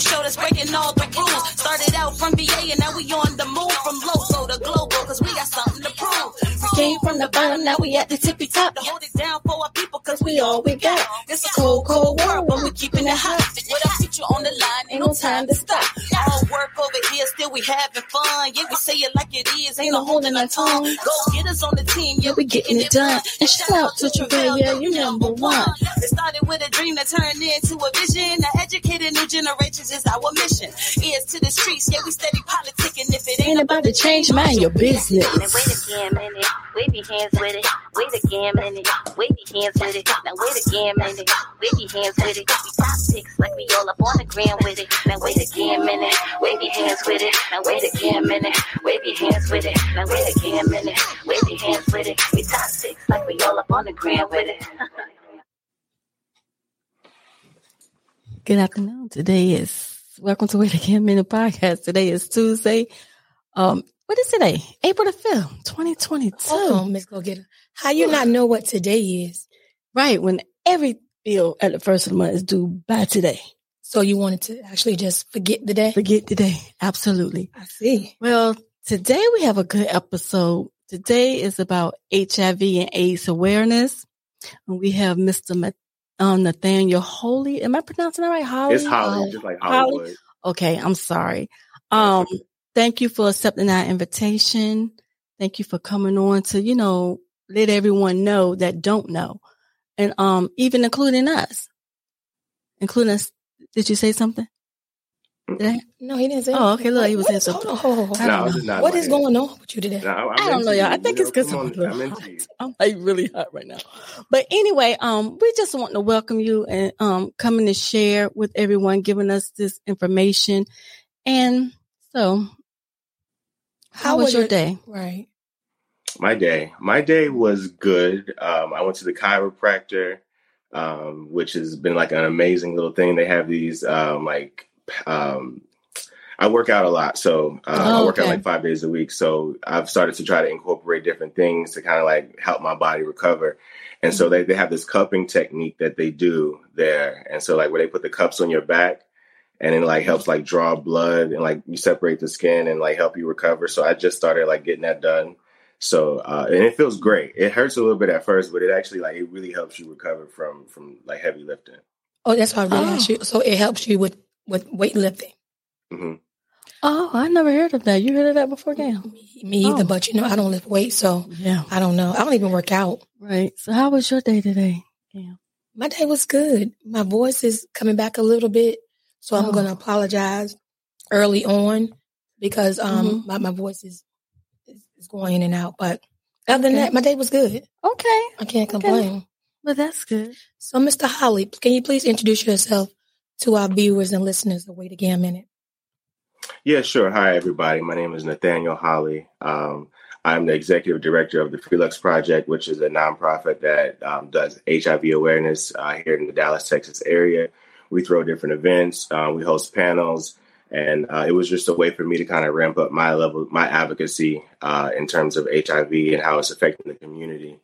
show that's breaking all the rules. Started out from VA and now we on the move from local to global, cause we got came from the bottom, now we at the tippy top to hold it down for our people, cause we all we got. It's a cold, cold world, but we keeping it hot. With our future on the line, ain't no time to stop. All work over here, still we having fun. Yeah, we say it like it is, ain't no holding our tongue. Go get us on the team, yeah, we getting it done. And shout out to Travail, yeah, you number one. It started with a dream that turned into a vision. To educate new generations is our mission. Ears to the streets, yeah, we steady politicking. If it ain't about to change, mind your business. Wait again, minute. Wave your hands with it. Wait again, minute. Wave your hands with it. Now wait again, minute. Wave your hands with it. We top six like we all up on the gram with it. Now wait again, minute. Wave your hands with it. Now wait again, minute. Wave your hands with it. Now wait again, minute. Wave your hands with it. We top six like we all up on the gram with it. Good afternoon. Today is welcome to Wait a Gam Minute Podcast. Today is Tuesday. Um, what is today? April the fifth, twenty twenty Hold on, two. Miss Go Getter. How you not know what today is? Right when every bill at the first of the month is due by today. So you wanted to actually just forget the day? Forget the day. Absolutely. I see. Well, today we have a good episode. Today is about HIV and AIDS awareness. And we have Mr. Ma- um, Nathaniel Holy. Am I pronouncing that right? Holly? It's Holly, Oh, just like Holly? Hollywood. Okay, I'm sorry. Um, thank you for accepting our invitation. Thank you for coming on to, you know, let everyone know that don't know. And um, even including us. Including us. Did you say something? I? No, he didn't say. Oh, okay, look, he was What- saying Hold something. on, hold on, hold I on. No, don't I was know. just not What like is it. going on with you today? No, I'm I don't know, y'all. I think you it's because I'm, on, I'm hot. I'm like really hot right now. But anyway, um, we just want to welcome you and um coming to share with everyone, giving us this information. And so, how, was your day? Right. My day, my day was good. Um, I went to the chiropractor, um, which has been like an amazing little thing. They have these um, like um, I work out a lot, so uh, I Oh, work out like five days a week. So I've started to try to incorporate different things to kind of like help my body recover. And so they, they have this cupping technique that they do there. And so like where they put the cups on your back and it like helps like draw blood and like you separate the skin and like help you recover. So I just started like getting that done. So uh, and it feels great. It hurts a little bit at first, but it actually like it really helps you recover from from like heavy lifting. Oh, that's why I really Oh. you. So it helps you with with weightlifting. hmm Oh, I never heard of that. You heard of that before, Gail? Me, me either, Oh. but you know, I don't lift weight, so Yeah. I don't know. I don't even work out. Right. So, how was your day today? Gail? My day was good. My voice is coming back a little bit, so I'm Oh. going to apologize early on because um Mhm. my, my voice is, is is going in and out. But other than Okay. that, my day was good. Okay. I can't Okay. complain. Well, that's good. So, Mr. Holley, can you please introduce yourself to our viewers and listeners of Wait Again a Minute? Yeah, sure. Hi, everybody. My name is Nathaniel Holley. Um, I'm the executive director of the Felix Project, which is a nonprofit that um, does HIV awareness uh, here in the Dallas, Texas area. We throw different events, uh, we host panels, and uh, it was just a way for me to kind of ramp up my level, my advocacy uh, in terms of HIV and how it's affecting the community.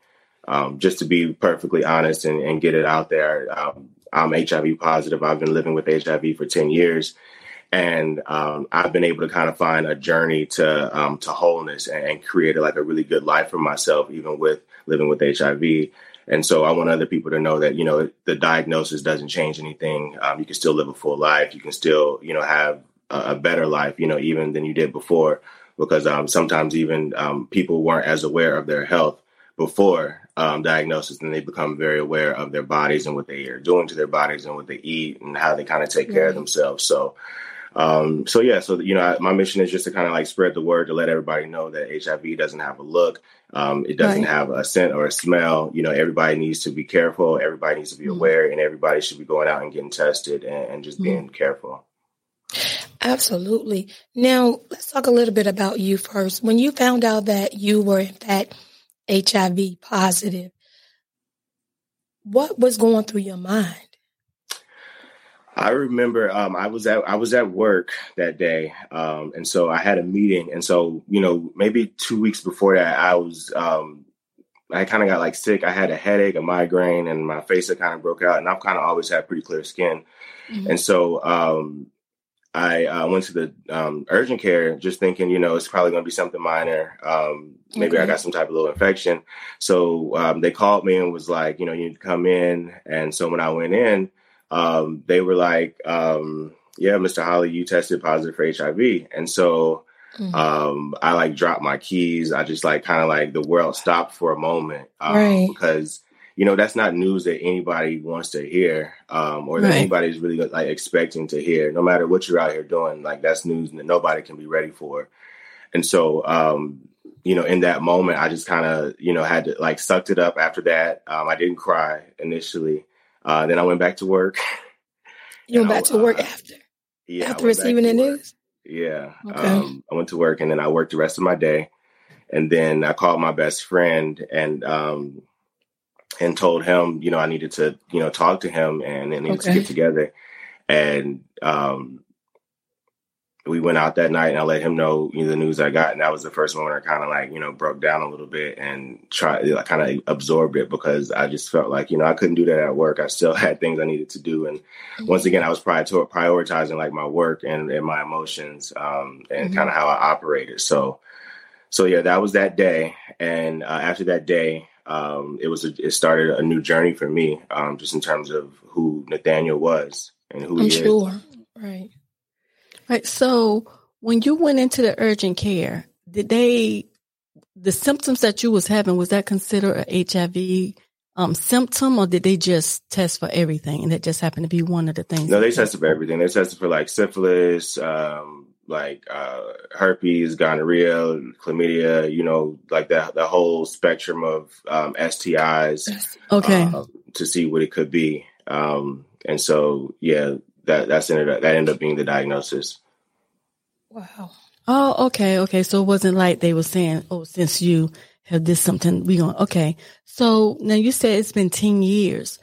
Um, just to be perfectly honest and, and get it out there, um, I'm HIV positive. I've been living with HIV for 10 years and um, I've been able to kind of find a journey to um, to wholeness and, and create like a really good life for myself, even with living with HIV. And so I want other people to know that you know the diagnosis doesn't change anything. Um, you can still live a full life. You can still you know have a, a better life, you know, even than you did before. Because um, sometimes even um, people weren't as aware of their health before um, diagnosis, and they become very aware of their bodies and what they are doing to their bodies and what they eat and how they kind of take care of themselves. So um, so yeah, so you know, I, my mission is just to kind of like spread the word to let everybody know that HIV doesn't have a look, um, it doesn't Right. have a scent or a smell. You know, everybody needs to be careful. Everybody needs to be Mhm. aware, and everybody should be going out and getting tested and, and just Mhm. being careful. Absolutely. Now, let's talk a little bit about you first. When you found out that you were, in fact, HIV positive, what was going through your mind? I remember um, I was at I was at work that day, um, and so I had a meeting, and so you know maybe two weeks before that, I was um, I kind of got like sick. I had a headache, a migraine, and my face had kind of broke out. And I've kind of always had pretty clear skin, Mhm. and so um, I uh, went to the um, urgent care just thinking, you know, it's probably going to be something minor. Um, maybe okay. I got some type of little infection. So um, they called me and was like, you know, you need to come in. And so when I went in, um, they were like, um, yeah, Mr. Holley, you tested positive for HIV. And so mm-hmm. um, I like dropped my keys. I just like kind of like the world stopped for a moment um, right. because you know that's not news that anybody wants to hear um, or that right. anybody's really like expecting to hear. No matter what you're out here doing, like that's news that nobody can be ready for. And so, um, you know, in that moment, I just kind of you know had to like sucked it up. After that, um, I didn't cry initially. Uh, then I went back to work. You went back to work uh, after. Yeah, after receiving the news. Yeah. Okay. Um, I went to work and then I worked the rest of my day. And then I called my best friend and um, and told him, you know, I needed to, you know, talk to him and, and needed okay. to get together. And um, we went out that night and I let him know, you know, the news I got. And that was the first moment I kind of like, you know, broke down a little bit and tried, like, kind of absorbed it because I just felt like, you know, I couldn't do that at work. I still had things I needed to do. And mm-hmm. once again, I was prior prioritizing like my work and, and my emotions um, and mm-hmm. kind of how I operated. So, so yeah, that was that day. And uh, after that day, um, it was, a, it started a new journey for me, um, just in terms of who Nathaniel was and who I'm he sure. is. Right. Right. So when you went into the urgent care, did they the symptoms that you was having was that considered a HIV um, symptom, or did they just test for everything, and that just happened to be one of the things? No, they tested for everything. They tested for like syphilis, um, like uh, herpes, gonorrhea, chlamydia. You know, like that the whole spectrum of um, STIs. Okay. Uh, to see what it could be, um, and so yeah, that that's ended up, that ended up being the diagnosis. Wow. Oh, okay, okay. So it wasn't like they were saying, "Oh, since you have this something, we going." Okay. So now you said it's been ten years.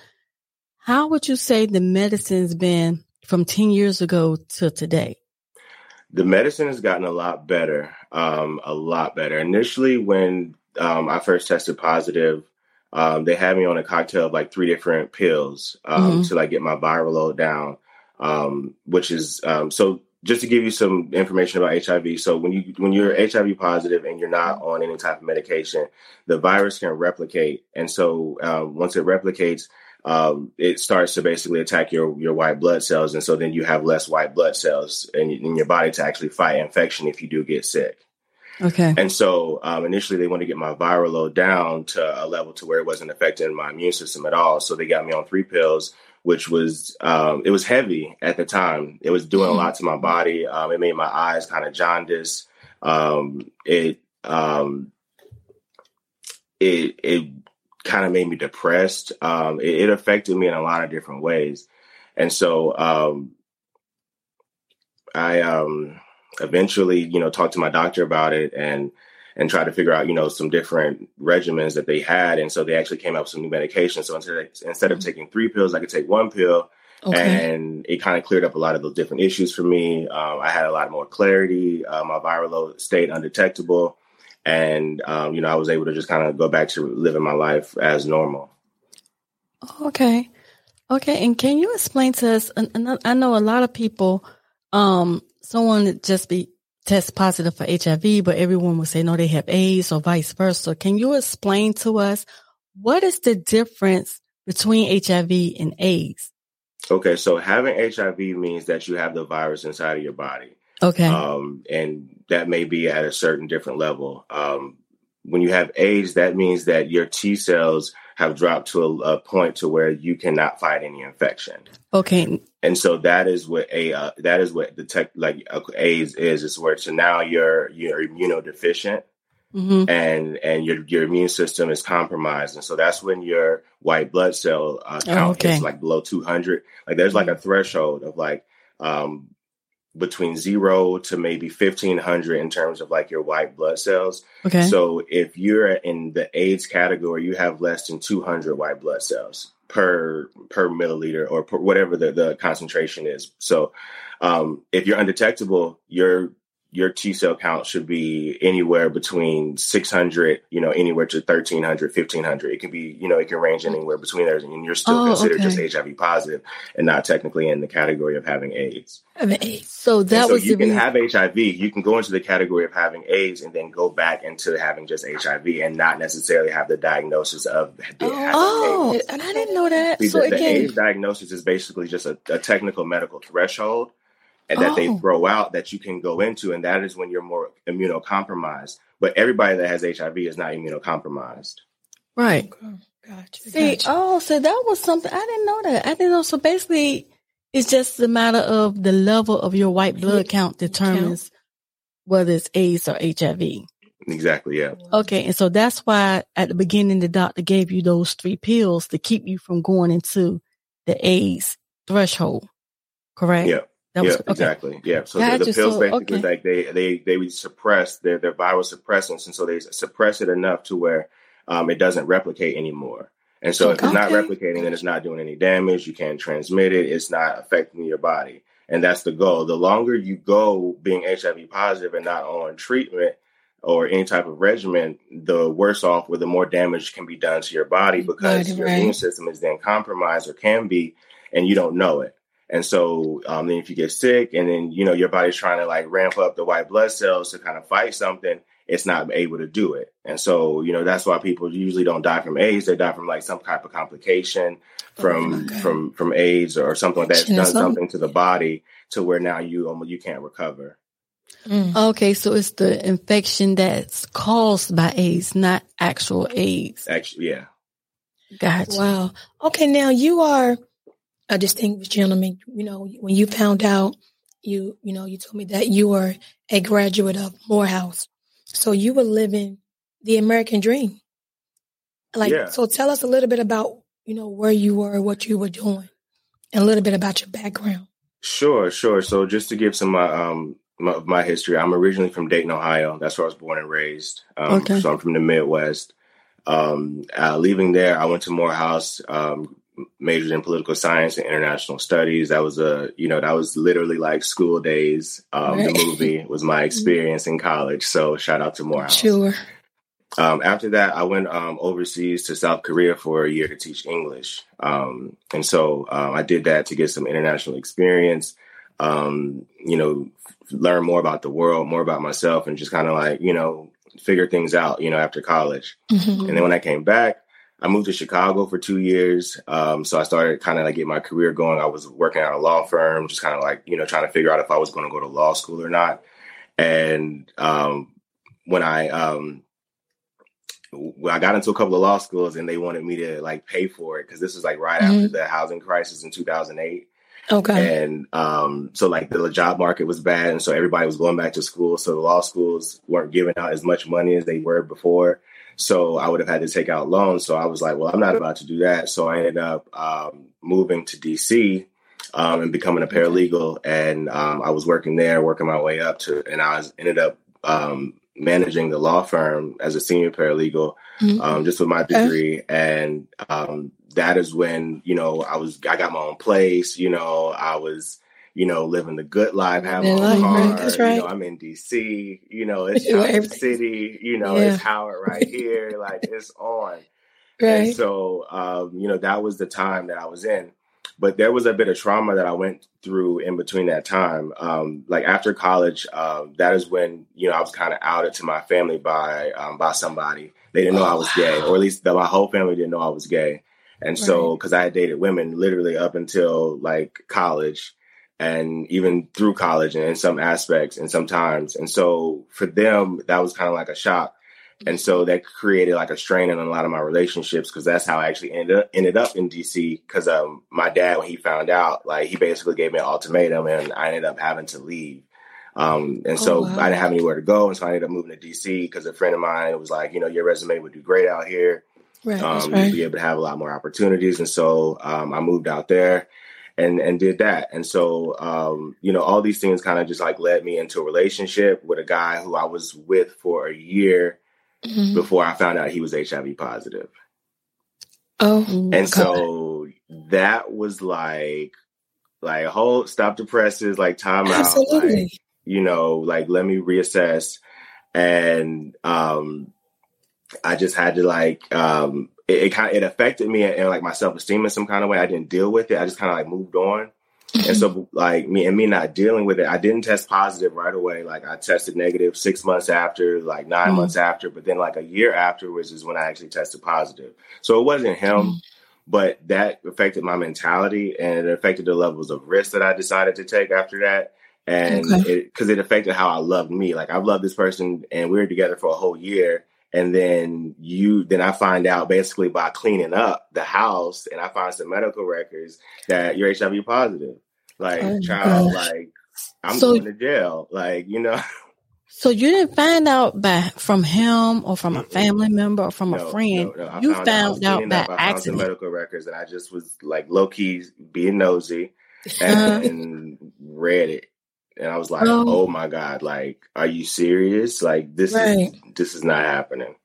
How would you say the medicine's been from ten years ago to today? The medicine has gotten a lot better, um, a lot better. Initially, when um, I first tested positive, um, they had me on a cocktail of like three different pills um, mm-hmm. to like get my viral load down um, which is um, so. Just to give you some information about HIV, so when you when you're HIV positive and you're not on any type of medication, the virus can replicate, and so um, once it replicates, um, it starts to basically attack your your white blood cells, and so then you have less white blood cells in, in your body to actually fight infection if you do get sick. Okay. And so um, initially they wanted to get my viral load down to a level to where it wasn't affecting my immune system at all. So they got me on three pills which was um, it was heavy at the time. It was doing a lot to my body. Um, it made my eyes kind of jaundice. Um, it um, it it kind of made me depressed. Um, it, it, affected me in a lot of different ways, and so um, I eventually, you know, talked to my doctor about it and and try to figure out, you know, some different regimens that they had. And so they actually came up with some new medications. So instead of, instead of mm-hmm. taking three pills, I could take one pill. Okay. And it kind of cleared up a lot of those different issues for me. Um, I had a lot more clarity. Uh, my viral load stayed undetectable. And, um, you know, I was able to just kind of go back to living my life as normal. Okay. Okay. And can you explain to us? I know a lot of people, um, someone just be test positive for HIV, but everyone will say no, they have AIDS or vice versa. Can you explain to us what is the difference between HIV and AIDS? Okay, so having HIV means that you have the virus inside of your body. Okay. Um, and that may be at a certain different level. Um, when you have AIDS, that means that your T cells have dropped to a, a, point to where you cannot fight any infection. Okay. And so that is what a uh, that is what the tech like uh, AIDS is. Is where so now you're you're immunodeficient. Mm-hmm. And and your your immune system is compromised, and so that's when your white blood cell uh, count oh, okay. like below two hundred. Like there's like a threshold of like um, between zero to maybe 1500 in terms of like your white blood cells. Okay. So if you're in the AIDS category, you have less than 200 white blood cells per per milliliter or per whatever the, the concentration is. So um, if you're undetectable, your your T cell count should be anywhere between 600, you know, anywhere to 1300, 1500. It can be, you know, it can range anywhere between there, and you're still Oh, considered okay. just HIV positive and not technically in the category of having AIDS. I mean, AIDS. So that so was you the can reason. have HIV, you can go into the category of having AIDS and then go back into having just HIV and not necessarily have the diagnosis of oh, and I didn't know that. So the, the AIDS diagnosis is basically just a, a technical medical threshold and that they Oh. throw out that you can go into, and that is when you're more immunocompromised. But everybody that has HIV is not immunocompromised. right. Okay. Gotcha. See, gotcha. oh, so that was something I didn't know that. I didn't know. So basically, it's just a matter of the level of your white blood count determines whether it's AIDS or HIV. Exactly, yeah. Okay, and so that's why at the beginning the doctor gave you those three pills to keep you from going into the AIDS threshold. Correct? Yeah. That yeah, was okay. exactly. Yeah. So the, the pills So, basically okay. like they they they would suppress their their viral suppressants, and so they suppress it enough to where um, it doesn't replicate anymore. And so if it's not replicating, then it's not doing any damage. You can't transmit it. It's not affecting your body, and that's the goal. The longer you go being HIV positive and not on treatment or any type of regimen, the worse off, or the more damage can be done to your body because Right, your right. immune system is then compromised or can be, and you don't know it. And so um, then if you get sick and then, you know, your body's trying to like ramp up the white blood cells to kind of fight something, it's not able to do it. And so, you know, that's why people usually don't die from AIDS. They die from like some type of complication from Okay. from from AIDS or something like that's Infection done something. something to the body to where now you um, you can't recover. Mm. Okay, so it's the infection that's caused by AIDS, not actual AIDS. Actually, yeah. Gotcha. Wow. Okay, now you are a distinguished gentleman. You know, when you found out, you you know, you told me that you were a graduate of Morehouse, so you were living the American dream. Like, Yeah. so tell us a little bit about you know where you were, what you were doing, and a little bit about your background. Sure, sure. So just to give some uh, um my, my history, I'm originally from Dayton, Ohio. That's where I was born and raised. Um, Okay. So I'm from the Midwest. Um, uh, leaving there, I went to Morehouse, um, majored in political science and international studies. That was a, you know, that was literally like school days. Um, Right. The movie was my experience in college. So shout out to Morehouse. Sure. Um, after that, I went um, overseas to South Korea for a year to teach English. Um, and so um, I did that to get some international experience, um, you know, learn more about the world, more about myself, and just kind of like, you know, figure things out, you know, after college. Mhm. And then when I came back, I moved to Chicago for two years. Um, so I started kind of like get my career going. I was working at a law firm, just kind of like, you know, trying to figure out if I was going to go to law school or not. And um, when I um, when I got into a couple of law schools and they wanted me to like pay for it because this was like right after the housing crisis in 2008. Okay. And um, so like the job market was bad, and so everybody was going back to school. So the law schools weren't giving out as much money as they were before. So I would have had to take out loans. So I was like, well, I'm not about to do that. So I ended up um, moving to DC um, and becoming a paralegal. And um, I was working there, working my way up to, and I was ended up um, managing the law firm as a senior paralegal Mhm. um, just with my Okay. degree. And um, that is when, you know, I was, I got my own place, you know, I was, you know, living the good life, having my Good own life, car. right, that's You right. know, I'm in DC, you know, it's You everything. City, you know, Yeah. it's Howard right here, like it's on. Right. And so, um, you know, that was the time that I was in. But there was a bit of trauma that I went through in between that time. Um, like after college, um, that is when you know I was kind of outed to my family by um, by somebody. They didn't know I was gay, or at least the, my whole family didn't know I was gay. And so, because I had dated women literally up until like college, and even through college, and in some aspects, and sometimes, and so for them, that was kind of like a shock. And so that created like a strain in a lot of my relationships because that's how I actually ended up, ended up in DC. Because um, my dad, when he found out, like he basically gave me an ultimatum, and I ended up having to leave. Um, and so Oh, wow. I didn't have anywhere to go, and so I ended up moving to DC because a friend of mine was like, you know, your resume would do great out here. Right. Um, right. You'd be able to have a lot more opportunities, and so um, I moved out there and and did that. And so um, you know, all these things kind of just like led me into a relationship with a guy who I was with for a year Mhm. before I found out he was HIV positive. Oh. And okay. so that was like like hold stop the presses, like time out. Like, you know, like let me reassess. And um, I just had to like um, it, it kind it affected me and, and like my self esteem in some kind of way. I didn't deal with it. I just kind of like moved on. and so like me and me not dealing with it, I didn't test positive right away. Like I tested negative six months after, like 9 mm-hmm. months after, but then like a year afterwards is when I actually tested positive. So it wasn't him, mm-hmm. but that affected my mentality and it affected the levels of risk that I decided to take after that. And because okay. it, it affected how I loved me. Like I've loved this person and we were together for a whole year and then you then I find out basically by cleaning up the house and I find some medical records that you're HIV positive. Like oh child, gosh. like I'm so, going to jail. Like, you know. So you didn't find out by from him or from a family member or from no, a friend. No, no. You found, out, by I accident. medical records, and I just was like low key being nosy and, and read it, and I was like, oh. "Oh my god! Like, are you serious? Like, this right. is this is not happening."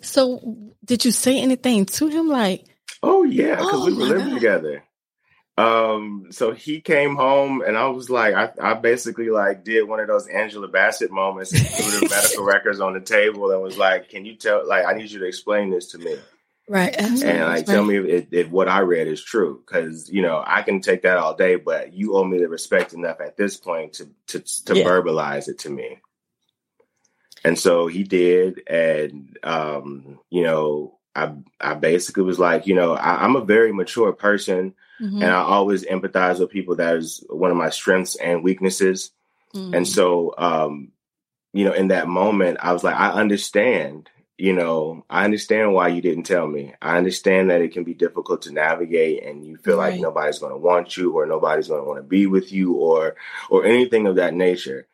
So, did you say anything to him? Like, oh yeah, because oh we were living god. together. Um, so he came home and I was like, I, I basically like did one of those Angela Bassett moments and threw the medical records on the table and was like, Can you tell like I need you to explain this to me? Right. And like right. tell me if, if, what I read is true. Cause you know, I can take that all day, but you owe me the respect enough at this point to to, to yeah. verbalize it to me. And so he did, and um, you know, I I basically was like, you know, I, I'm a very mature person Mm-hmm. And I always empathize with people. That is one of my strengths and weaknesses. Mm-hmm. And so, um, you know, in that moment, I was like, I understand, you know, I understand why you didn't tell me. I understand that it can be difficult to navigate and you feel right. like nobody's going to want you or nobody's going to want to be with you or, or anything of that nature.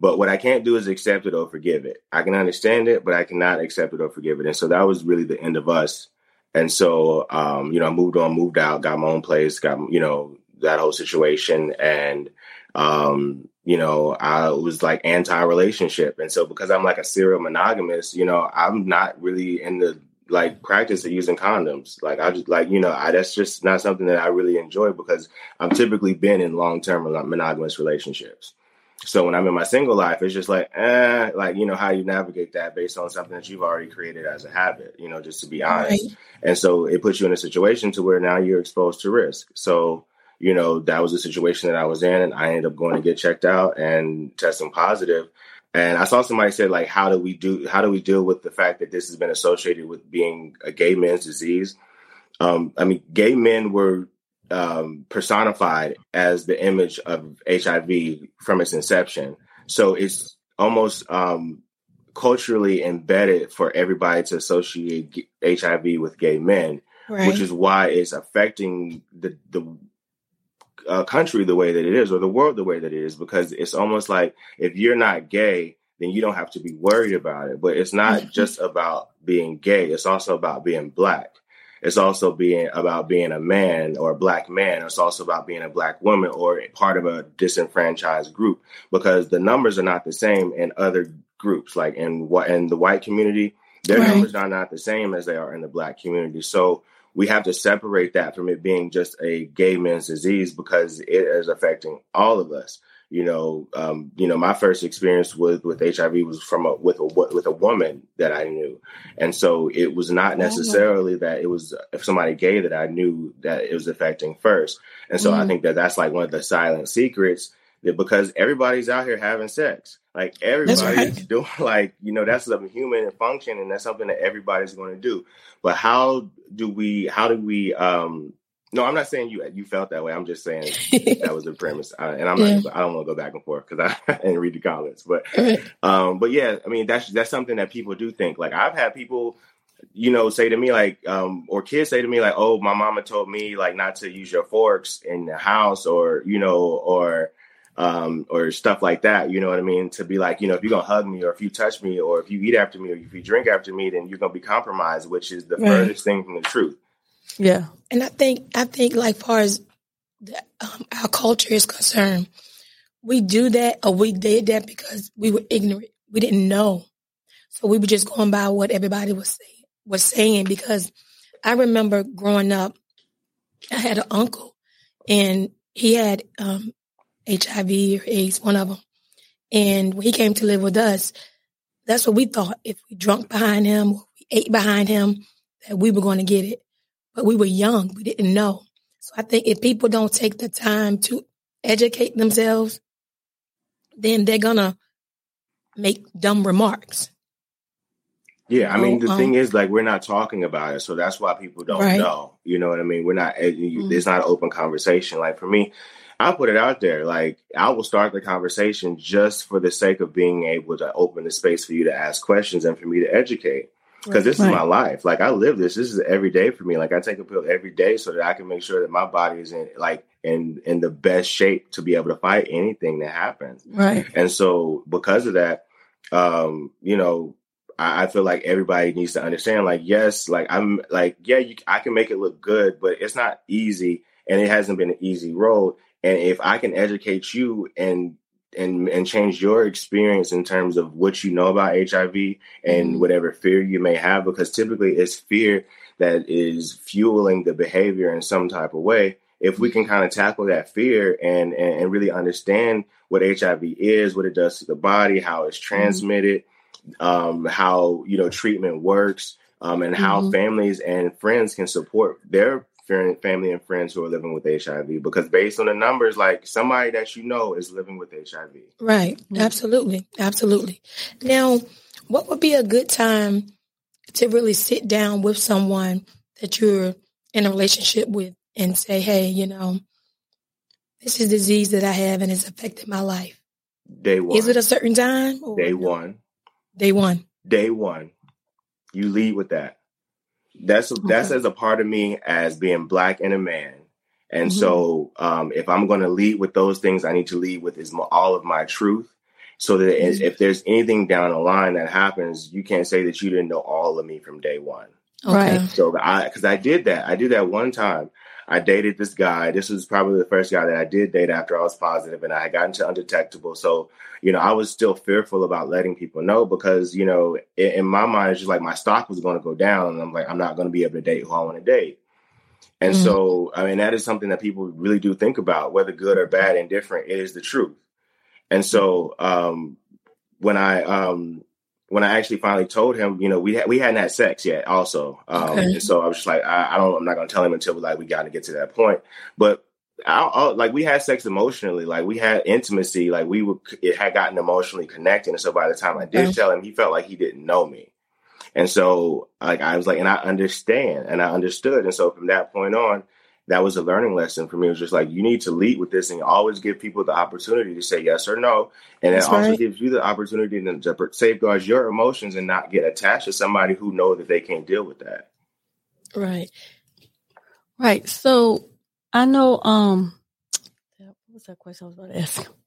But what I can't do is accept it or forgive it. I can understand it, but I cannot accept it or forgive it. And so that was really the end of us. And so, um, you know, I moved on, moved out, got my own place, got, you know, that whole situation. And, um, you know, I was like anti relationship. And so, because I'm like a serial monogamous, you know, I'm not really in the like practice of using condoms. Like, I just like, you know, I, that's just not something that I really enjoy because I've typically been in long term monogamous relationships. So when I'm in my single life, it's just like, eh, like, you know, how you navigate that based on something that you've already created as a habit, you know, just to be honest. Right. And so it puts you in a situation to where now you're exposed to risk. So, you know, that was the situation that I was in and I ended up going to get checked out and testing positive. And I saw somebody said, like, how do we do, how do we deal with the fact that this has been associated with being a gay man's disease? Um, I mean, gay men were um, personified as the image of HIV from its inception. So it's almost um, culturally embedded for everybody to associate HIV with gay men, right. which is why it's affecting the the uh, country the way that it is, or the world the way that it is, because it's almost like if you're not gay, then you don't have to be worried about it. But it's not mm-hmm. just about being gay; it's also about being black. It's also being about being a man or a black man. It's also about being a black woman or part of a disenfranchised group because the numbers are not the same in other groups. Like in what in the white community, their right. numbers are not the same as they are in the black community. So we have to separate that from it being just a gay man's disease because it is affecting all of us. You know, um, you know, my first experience with with HIV was from a with a with a woman that I knew, and so it was not oh, necessarily that it was if somebody gay that I knew that it was affecting first, and so mm. I think that that's like one of the silent secrets because everybody's out here having sex, like everybody's right. doing like you know that's a human function, and that's something that everybody's going to do. But how do we? How do we? um no, I'm not saying you you felt that way. I'm just saying that was the premise, uh, and I'm yeah. not. I don't want to go back and forth because I, didn't read the comments. But, um, but yeah, I mean that's that's something that people do think. Like I've had people, you know, say to me like, um, or kids say to me like, "Oh, my mama told me like not to use your forks in the house," or you know, or um, or stuff like that. You know what I mean? To be like, you know, if you're gonna hug me, or if you touch me, or if you eat after me, or if you drink after me, then you're gonna be compromised, which is the right. furthest thing from the truth. Yeah. And I think I think like far as the, um, our culture is concerned, we do that or we did that because we were ignorant. We didn't know, so we were just going by what everybody was saying. Was saying because I remember growing up, I had an uncle, and he had um, HIV or AIDS, one of them. And when he came to live with us, that's what we thought. If we drunk behind him, we ate behind him, that we were going to get it. But we were young. We didn't know. So I think if people don't take the time to educate themselves, then they're going to make dumb remarks. Yeah, I mean the um, thing is, like, we're not talking about it, so that's why people don't right. know. You know what I mean? We're not. Mm-hmm. It's not an open conversation. Like for me, I put it out there. Like I will start the conversation just for the sake of being able to open the space for you to ask questions and for me to educate. Because this right. is my life. Like I live this. This is every day for me. Like I take a pill every day so that I can make sure that my body is in like in in the best shape to be able to fight anything that happens. Right. And so because of that, um, you know, I, I feel like everybody needs to understand. Like, yes, like I'm like, yeah, you, I can make it look good, but it's not easy, and it hasn't been an easy road. And if I can educate you and and and change your experience in terms of what you know about HIV and mm-hmm. whatever fear you may have, because typically it's fear that is fueling the behavior in some type of way. If we can kind of tackle that fear and, and, and really understand what HIV is, what it does to the body, how it's mm-hmm. transmitted, mm-hmm um, how you know treatment works, um, and how mm-hmm. families and friends can support their family and friends who are living with HIV. Because based on the numbers, like somebody that you know is living with HIV. Right. Mm-hmm. Absolutely. Absolutely. Now, what would be a good time to really sit down with someone that you're in a relationship with and say, hey, you know, this is disease that I have and it's affected my life. Day one. Is it a certain time? Day one. Day one. Day one. You lead with that. That's okay. that's as a part of me as being black and a man. And mm-hmm. so, um, if I'm going to lead with those things, I need to lead with is all of my truth, so that mm-hmm. if there's anything down the line that happens, you can't say that you didn't know all of me from day one. Right. So I, because I did that, I did that one time. I dated this guy. This was probably the first guy that I did date after I was positive, and I had gotten to undetectable. So, you know, I was still fearful about letting people know because, you know, in, in my mind, it's just like my stock was going to go down, and I'm like, I'm not going to be able to date who I want to date. And mm-hmm. so, I mean, that is something that people really do think about, whether good or bad, indifferent. It is the truth. And so, um, when I um, when I actually finally told him, you know, we had, we hadn't had sex yet, also. Um, okay. And so I was just like, I, I don't, I'm not going to tell him until like we got to get to that point. But I, I, like we had sex emotionally, like we had intimacy, like we were, it had gotten emotionally connected. And so by the time I did okay. tell him, he felt like he didn't know me. And so like I was like, and I understand, and I understood. And so from that point on, that was a learning lesson for me. It was just like you need to lead with this and always give people the opportunity to say yes or no. And That's it also right. gives you the opportunity to safeguard your emotions and not get attached to somebody who know that they can't deal with that. Right. Right. So I know um what was that question I was about to ask?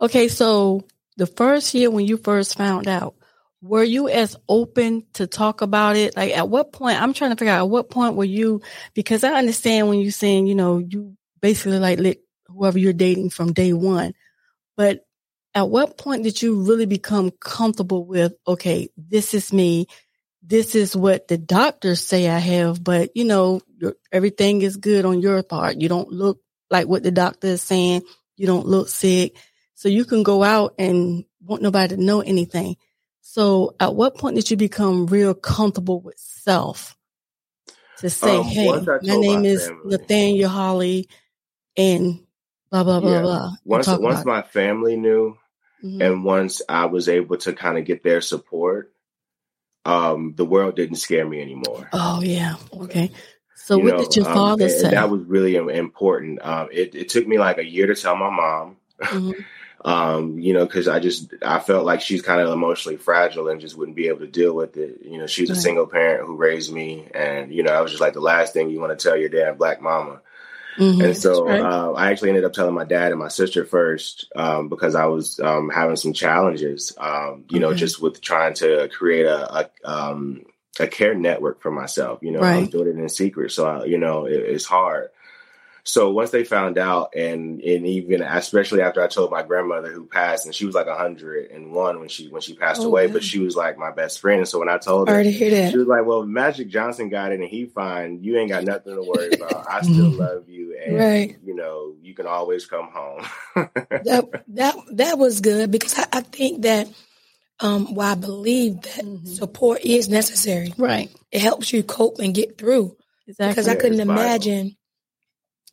Okay, so the first year when you first found out, were you as open to talk about it? Like at what point, I'm trying to figure out at what point were you, because I understand when you're saying, you know, you basically like let whoever you're dating from day one, but at what point did you really become comfortable with, okay, this is me. This is what the doctors say I have, but you know, everything is good on your part. You don't look like what the doctor is saying. You don't look sick. So you can go out and want nobody to know anything. So at what point did you become real comfortable with self to say, um, hey, my name my is family. Nathaniel Holley and blah, blah, blah, yeah. blah. Once, once my family knew mm-hmm. and once I was able to kind of get their support, um, the world didn't scare me anymore. Oh, yeah. Okay. So you what know, did your um, father um, say? That was really important. Um, it, it, took me like a year to tell my mom. Mm-hmm. Um, you know, because I just I felt like she's kind of emotionally fragile and just wouldn't be able to deal with it. You know, she's right. a single parent who raised me, and you know, I was just like the last thing you want to tell your dad, black mama. Mm-hmm. And so right. uh, I actually ended up telling my dad and my sister first um, because I was um, having some challenges, um, you know, just with trying to create a, a, um, a care network for myself. You know, right. I'm doing it in secret, so I, you know, it, it's hard. So once they found out, and and even especially after I told my grandmother who passed, and she was like hundred and one when she when she passed oh, away, but she was like my best friend. And So when I told her, she was like, "Well, Magic Johnson got it, and he fine. You ain't got nothing to worry about. I still love you, and right. you know, you can always come home. that that that was good because I, I think that um well I believe that Mhm. support is necessary. Right. It helps you cope and get through. Exactly. Because I Yeah, couldn't it's vital. imagine,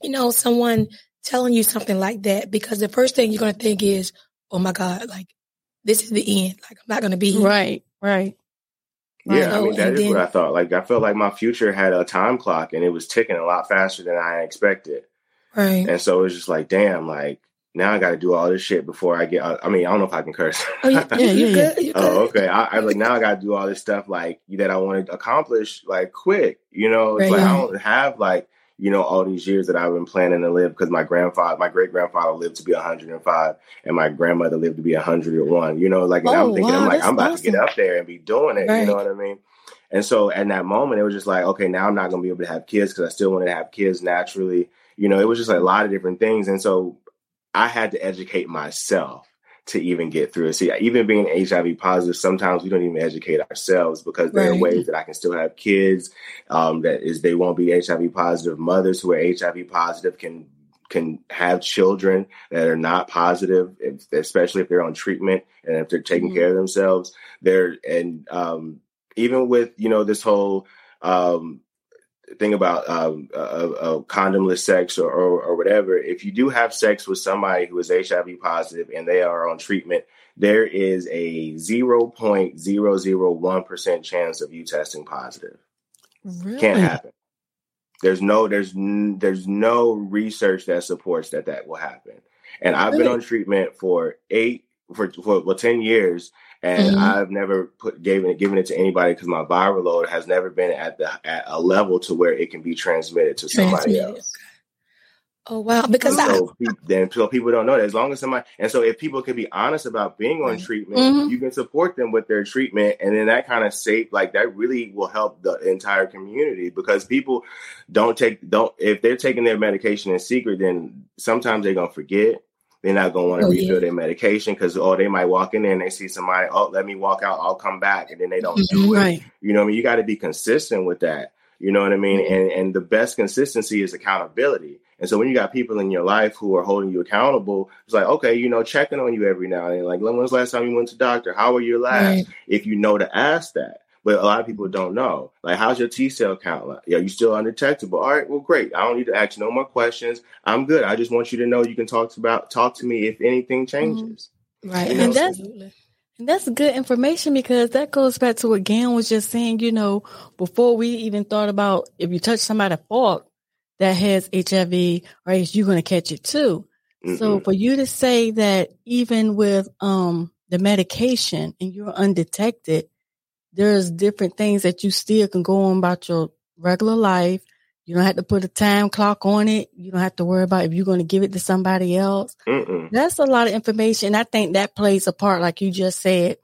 you know, someone telling you something like that because the first thing you're gonna think is, Oh my God, like this is the end. Like I'm not gonna be here. right. Right. Yeah, I mean that And what I thought. Like I felt like my future had a time clock and it was ticking a lot faster than I expected. Right. And so it was just like, damn, like now I got to do all this shit before I get. Uh, I mean, I don't know if I can curse. Oh, you, Yeah, you yeah, yeah. oh, okay. I, I like now I got to do all this stuff like that I want to accomplish like quick. You know, it's Right. like I don't have like you know all these years that I've been planning to live because my grandfather, my great grandfather lived to be 105, and my grandmother lived to be 101. You know, like and Oh, I'm thinking, wow, I'm like, I'm about to get up there and be doing it. You know what I mean? And so at that moment, it was just like, okay, now I'm not gonna be able to have kids because I still wanted to have kids naturally. You know, it was just like a lot of different things, and so I had to educate myself to even get through it. See, even being HIV positive, sometimes we don't even educate ourselves because there are ways that I can still have kids. Um, that is, they won't be HIV positive. Mothers who are HIV positive can can have children that are not positive, if, especially if they're on treatment and if they're taking Mhm. care of themselves. They're and um, even with you know this whole um, thing about um, uh, uh, condomless sex or, or or whatever. If you do have sex with somebody who is HIV positive and they are on treatment, there is a zero point zero zero one percent chance of you testing positive. Really? Can't happen. There's no there's n- there's no research that supports that that will happen. And I've been on treatment for eight for for well ten years, and Mhm. I've never put given it given it to anybody because my viral load has never been at the at a level to where it can be transmitted to somebody Transmitted. else. Oh wow. Because So pe- then so people don't know that as long as somebody and so if people can be honest about being on treatment, Mhm. you can support them with their treatment, and then that kind of safe like that really will help the entire community because people don't take don't if they're taking their medication in secret, then sometimes they're gonna forget. They're not gonna want to Oh, refill yeah. their medication because oh they might walk in there and they see somebody oh let me walk out I'll come back and then they don't do it. You know what I mean? You got to be consistent with that. You know what I mean? Mm-hmm. And and the best consistency is accountability. And so when you got people in your life who are holding you accountable, it's like, okay, you know, checking on you every now and then. Like, when was the last time you went to doctor? How were your labs? Right. If you know to ask that. But a lot of people don't know. Like, how's your T cell count? Like, are you still undetectable? All right, well, great. I don't need to ask you no more questions. I'm good. I just want you to know you can talk to about talk to me if anything changes. right. You know, And that's- And that's good information because that goes back to what Gan was just saying, you know, before we even thought about if you touch somebody at fault that has HIV or AIDS, you're going to catch it too. So Mhm. for you to say that even with um the medication and you're undetected, there's different things that you still can go on about your regular life. You don't have to put a time clock on it. You don't have to worry about if you're going to give it to somebody else. Mm-mm. That's a lot of information. I think that plays a part, like you just said,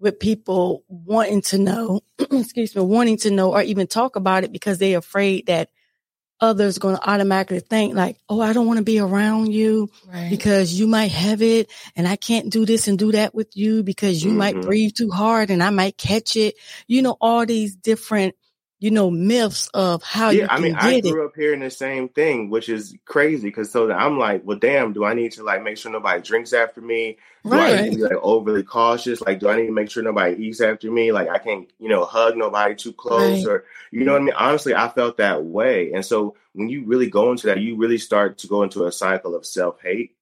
with people wanting to know, excuse me, wanting to know or even talk about it because they're afraid that others going to automatically think like, oh, I don't want to be around you Right. because you might have it and I can't do this and do that with you because you might Mhm. breathe too hard and I might catch it. You know, all these different, you know, myths of how you yeah, I can mean, I get it. grew up hearing the same thing, which is crazy. Because so I'm like, well, damn, do I need to like make sure nobody drinks after me? Do I Right. need to be like overly cautious? Like, do I need to make sure nobody eats after me? Like, I can't, you know, hug nobody too close, Right. or you know what I mean? Honestly, I felt that way, and so when you really go into that, you really start to go into a cycle of self hate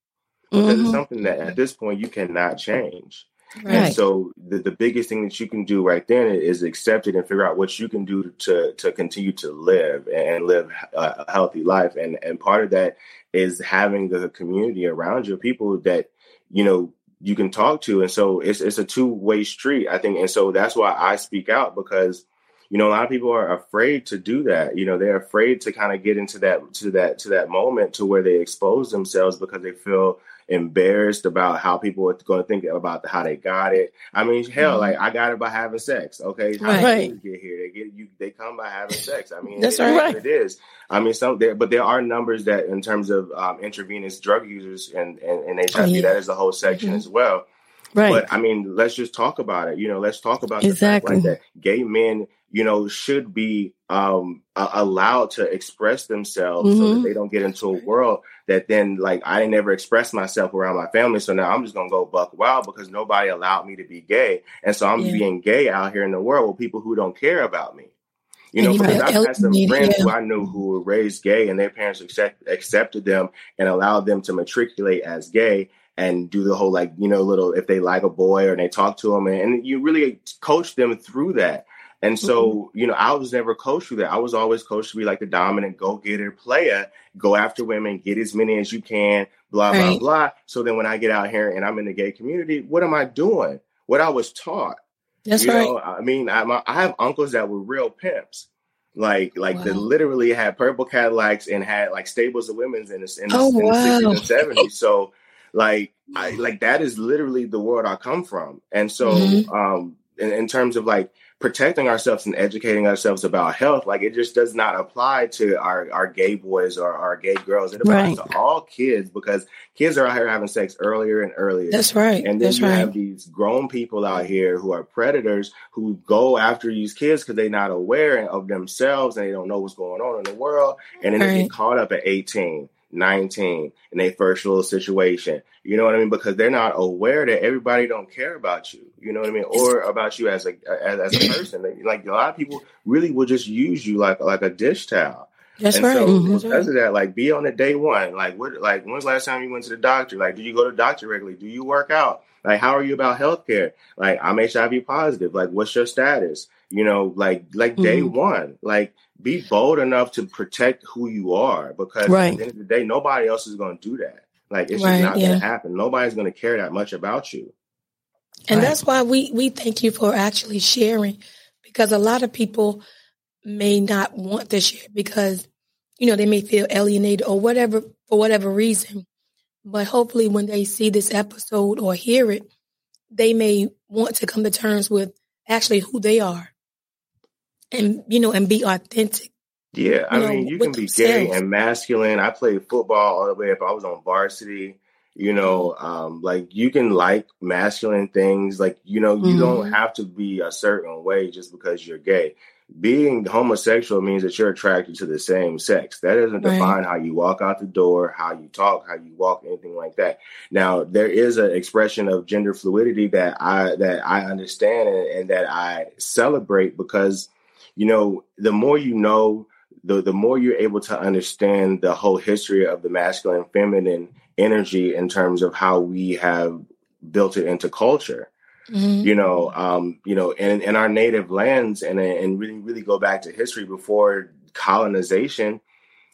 because it's Mhm. something that at this point you cannot change. Right. And so the, the biggest thing that you can do right then is accept it and figure out what you can do to to continue to live and live a healthy life. And and part of that is having the community around you, people that you know you can talk to. And so it's it's a two way street, I think. And so that's why I speak out because you know a lot of people are afraid to do that. You know they're afraid to kind of get into that to that to that moment to where they expose themselves because they feel embarrassed about how people are going to think about how they got it. I mean, hell, Mhm. like I got it by having sex. Okay, how Mm-hmm. Right. did things get here? They get you. They come by having sex. I mean, That's it is right. what It is. I mean, some there, but there are numbers that, in terms of um, intravenous drug users and and, and HIV, Oh, yeah. that is a whole section Mhm. as well. Right. But I mean, let's just talk about it. You know, let's talk about the Exactly. fact like, that gay men you know, should be um, allowed to express themselves mm-hmm. so that mm-hmm. they don't get into a world that then, like, I never expressed myself around my family. So now I'm just going to go buck wild because nobody allowed me to be gay. And so I'm yeah. being gay out here in the world with people who don't care about me. You know, because I've had some friends who I knew who were raised gay and their parents accept, accepted them and allowed them to matriculate as gay and do the whole like you know little if they like a boy or they talk to them and, and you really coach them through that and so mm-hmm. you know i was never coached through that i was always coached to be like the dominant go-getter player go after women get as many as you can blah blah right. blah so then when i get out here and i'm in the gay community what am i doing what i was taught that's you right know, i mean I, I have uncles that were real pimps like like wow. that literally had purple Cadillacs and had like stables of women's in the, in the, oh, in the 60s and 70s. So like I like that is literally the world I come from. And so mm-hmm. um in, in, terms of like protecting ourselves and educating ourselves about health, like it just does not apply to our, our gay boys or our gay girls. It applies right. to all kids because kids are out here having sex earlier and earlier. That's right. And then That's you right. have these grown people out here who are predators who go after these kids because they're not aware of themselves and they don't know what's going on in the world. And then right. they get caught up at 18 19 in their first little situation. You know what I mean? Because they're not aware that everybody don't care about you. You know what I mean? Or about you as a as, as a person. Like a lot of people really will just use you like like a dish towel. That's and right. So mm-hmm. because of that, like be on the day one. Like what like when's the last time you went to the doctor? Like do you go to the doctor regularly? Do you work out? Like how are you about healthcare? Like I'm HIV positive. Like what's your status? You know, like like day mm-hmm. one. Like be bold enough to protect who you are because right. at the end of the day, nobody else is going to do that. Like it's right, just not yeah. going to happen. Nobody's going to care that much about you. And right. that's why we we thank you for actually sharing because a lot of people may not want to share because you know they may feel alienated or whatever for whatever reason. But hopefully when they see this episode or hear it, they may want to come to terms with actually who they are and you know and be authentic. Yeah, I mean, know, you can be themselves. gay and masculine. I played football all the way up. I was on varsity. You know, mm-hmm. um, like you can like masculine things. Like you know, you mm-hmm. don't have to be a certain way just because you're gay. Being homosexual means that you're attracted to the same sex. That doesn't right. define how you walk out the door, how you talk, how you walk, anything like that. Now, there is an expression of gender fluidity that I that I understand and, and that I celebrate because you know, the more you know, the the more you're able to understand the whole history of the masculine feminine energy in terms of how we have built it into culture. Mm-hmm. You know, um, you know, in, in our native lands and and really, really go back to history before colonization,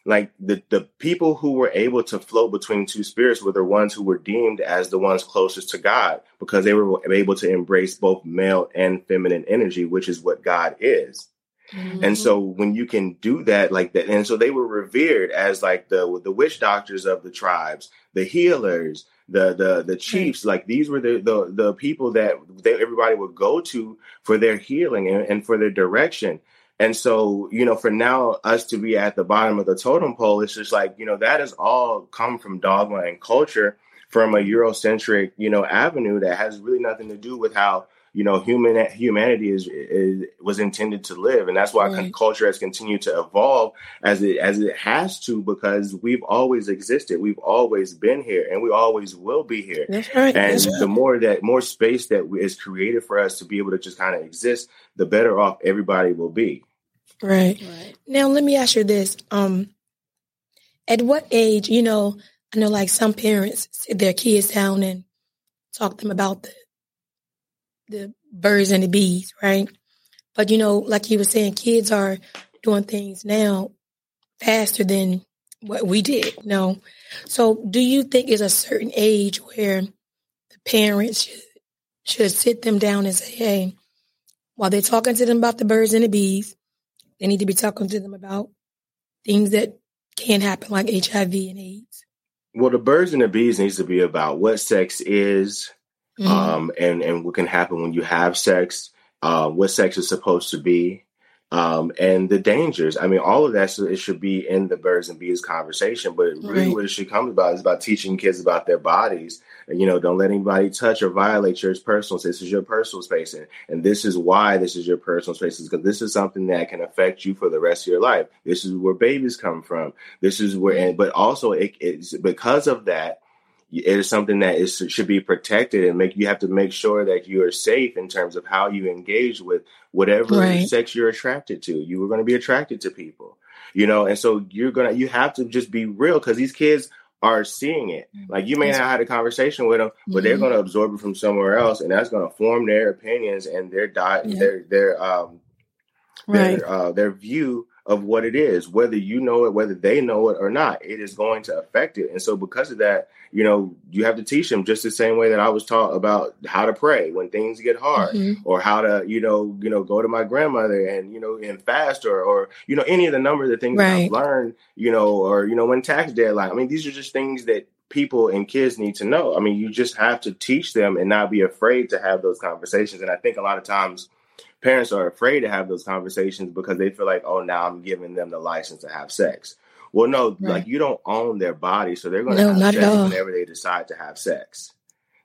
like the, the people who were able to float between two spirits were the ones who were deemed as the ones closest to God because they were able to embrace both male and feminine energy, which is what God is. Mm-hmm. And so when you can do that like that, and so they were revered as like the the witch doctors of the tribes, the healers, the the the chiefs. Like these were the the, the people that they, everybody would go to for their healing and, and for their direction. And so, you know, for now, us to be at the bottom of the totem pole, it's just like, you know, that has all come from dogma and culture from a Eurocentric, you know, avenue that has really nothing to do with how you know human humanity is, is was intended to live. And that's why right. culture has continued to evolve as it as it has to because we've always existed. We've always been here and we always will be here. Right. and that's the more that more space that is created for us to be able to just kind of exist the better off everybody will be. Right. right. Now let me ask you this um at what age you know i know like some parents sit their kids down and talk to them about the the birds and the bees, right? But you know, like you were saying, kids are doing things now faster than what we did. You know? So do you think it's a certain age where the parents should, should sit them down and say, hey, while they're talking to them about the birds and the bees, they need to be talking to them about things that can happen like HIV and AIDS? Well, the birds and the bees needs to be about what sex is, mm-hmm. um, and and what can happen when you have sex, uh, what sex is supposed to be, um, and the dangers. I mean, all of that so it should be in the birds and bees conversation, but really Right. what it should come about is about teaching kids about their bodies. You know, don't let anybody touch or violate your personal space. This is your personal space, and, and this is why this is your personal space, because this is something that can affect you for the rest of your life. This is where babies come from. This is where, and but also it, it's because of that it is something that is should be protected and make you have to make sure that you are safe in terms of how you engage with whatever Right. sex you're attracted to. You are going to be attracted to people, you know, and so you're gonna you have to just be real because these kids are seeing it. Like you may not have had a conversation with them, but they're Mhm. going to absorb it from somewhere else, and that's going to form their opinions and their diet, Yeah. their their um Right. their uh, their view of what it is, whether you know it, whether they know it or not, it is going to affect it. And so, because of that, you know, you have to teach them just the same way that I was taught about how to pray when things get hard, Mhm. or how to, you know, you know, go to my grandmother and you know, and fast, or or you know, any of the number of the things that I've learned, you know, or you know, when tax deadline. I mean, these are just things that people and kids need to know. I mean, you just have to teach them and not be afraid to have those conversations. And I think a lot of times parents are afraid to have those conversations because they feel like, oh, now I'm giving them the license to have sex. Well, no, Right. like you don't own their body, so they're going to No, have sex whenever they decide to have sex.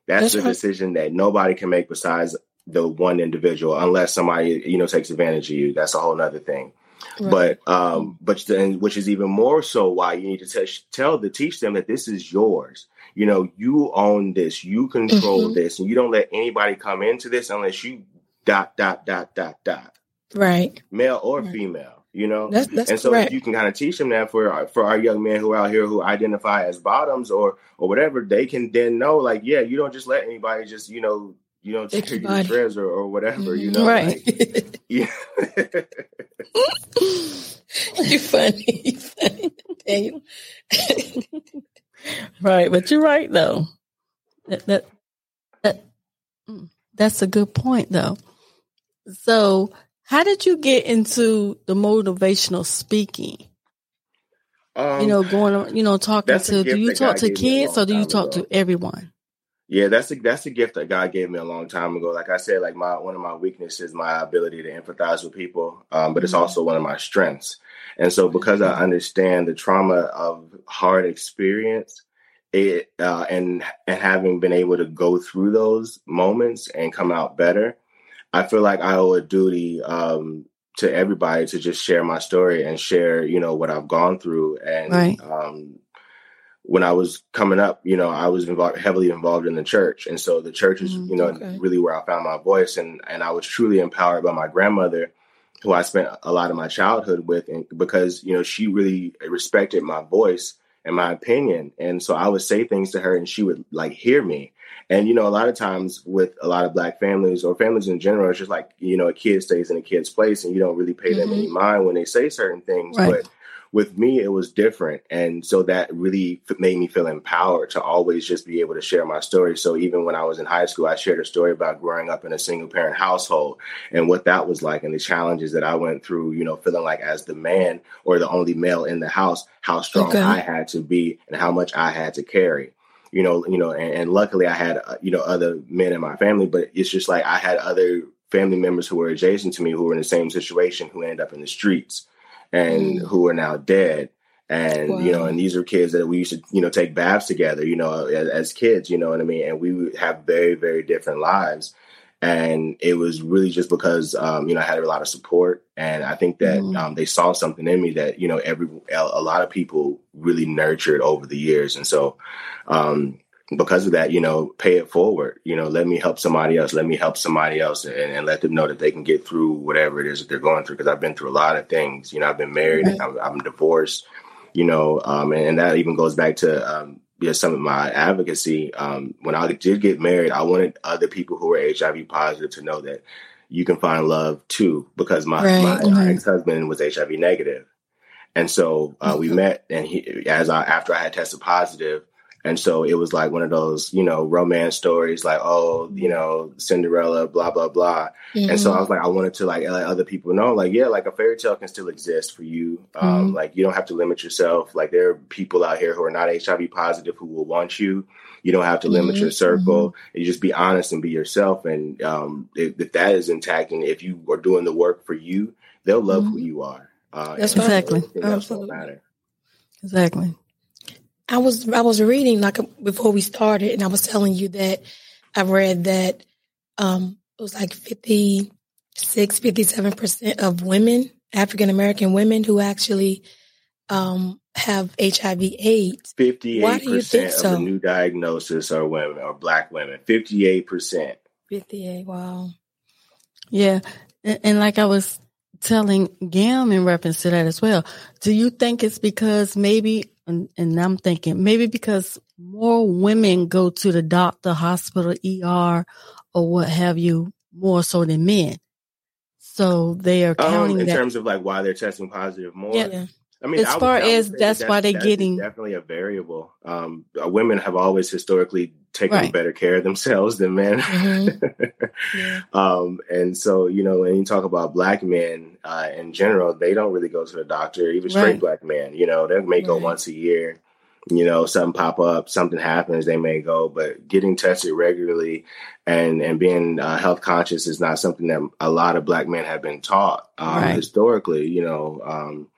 That's, That's the right. decision that nobody can make besides the one individual, unless somebody you know takes advantage of you. That's a whole other thing. Right. But um, but then which is even more so why you need to teach, tell the teach them that this is yours. You know, you own this, you control Mhm. this, and you don't let anybody come into this unless you dot dot dot dot dot right. male or Right. female. You know, That's that's and so correct. if you can kind of teach them that for our- for our young men who are out here who identify as bottoms or or whatever, they can then know like, yeah, you don't just let anybody just you know you don't take your body. or, or whatever. You know, Right. like, yeah. you funny. You funny. Daniel. Right, but you're right though. That that, that mm, that's a good point though. So, how did you get into the motivational speaking? um, you know, going on, you know, talking to. Do you talk God to gave me a kids or do you talk ago. to everyone? Yeah, that's a that's a gift that God gave me a long time ago. Like I said, like my one of my weaknesses, my ability to empathize with people, um, but it's Mhm. also one of my strengths. And so, because I understand the trauma of hard experience, it uh, and and having been able to go through those moments and come out better, I feel like I owe a duty um, to everybody to just share my story and share, you know, what I've gone through and Right. um, when I was coming up, you know, I was involved, heavily involved in the church, and so the church is, Mm, you know, okay. really where I found my voice, and and I was truly empowered by my grandmother, who I spent a lot of my childhood with, and because you know she really respected my voice and my opinion, and so I would say things to her, and she would like hear me. And you know, a lot of times with a lot of black families or families in general, it's just like you know, a kid stays in a kid's place, and you don't really pay them Mhm. any mind when they say certain things, Right. but with me it was different and so that really made me feel empowered to always just be able to share my story so even when i was in high school i shared a story about growing up in a single parent household and what that was like and the challenges that i went through you know feeling like as the man or the only male in the house how strong Okay. i had to be and how much i had to carry you know you know and, and luckily i had uh, you know other men in my family but it's just like i had other family members who were adjacent to me who were in the same situation who ended up in the streets and Mm. who are now dead. And you know and these are kids that we used to you know take baths together you know as, as kids you know what i mean? And we would have very very different lives and it was really just because um, you know I had a lot of support, and I think that Mhm. um, they saw something in me that you know every a lot of people really nurtured over the years, and so um, because of that, you know, pay it forward. You know, let me help somebody else. Let me help somebody else, and, and let them know that they can get through whatever it is that they're going through. Because I've been through a lot of things. You know, I've been married, Right. I'm, I'm divorced. You know, um, and, and that even goes back to um, yeah, some of my advocacy. Um, when I did get married, I wanted other people who were HIV positive to know that you can find love too, because my, Right, my, right. ex husband was HIV negative. And so uh, we Mhm. met, and he, as I after I had tested positive, and so it was like one of those, you know, romance stories, like oh, you know, Cinderella, blah blah blah. And so. I was like, I wanted to like let other people know, like, yeah, like a fairy tale can still exist for you. Um, Mhm. Like you don't have to limit yourself. Like there are people out here who are not HIV positive who will want you. You don't have to limit Mhm, your circle. You just be honest and be yourself. And um, if, if that is intact, and if you are doing the work for you, they'll love who you are. Uh, That's. Exactly. everything else don't Absolutely. matter. Exactly. I was I was reading like before we started, and I was telling you that I read that um, it was like 56, 57 percent of women, African American women, who actually um, have HIV/AIDS. Fifty-eight do you think percent of so? the new diagnosis are women or black women. Fifty-eight percent. Fifty-eight. Wow. Yeah. And, and like I was telling Gam in reference to that as well, do you think it's because maybe, and, and I'm thinking maybe because more women go to the doctor, hospital, ER, or what have you, more so than men? So they are Um, counting in that. terms of like why they're testing positive more. Yeah. I mean, As I far would as that's why they're getting- definitely a variable. Um, uh, women have always historically taken Right. better care of themselves than men. Mhm. Yeah. um, and so, you know, when you talk about black men uh, in general, they don't really go to the doctor. Even straight Right. black men, you know, they may go Right. once a year. You know, something pop up, something happens, they may go. But getting tested regularly and and being uh, health conscious is not something that a lot of black men have been taught um, historically. You know, um,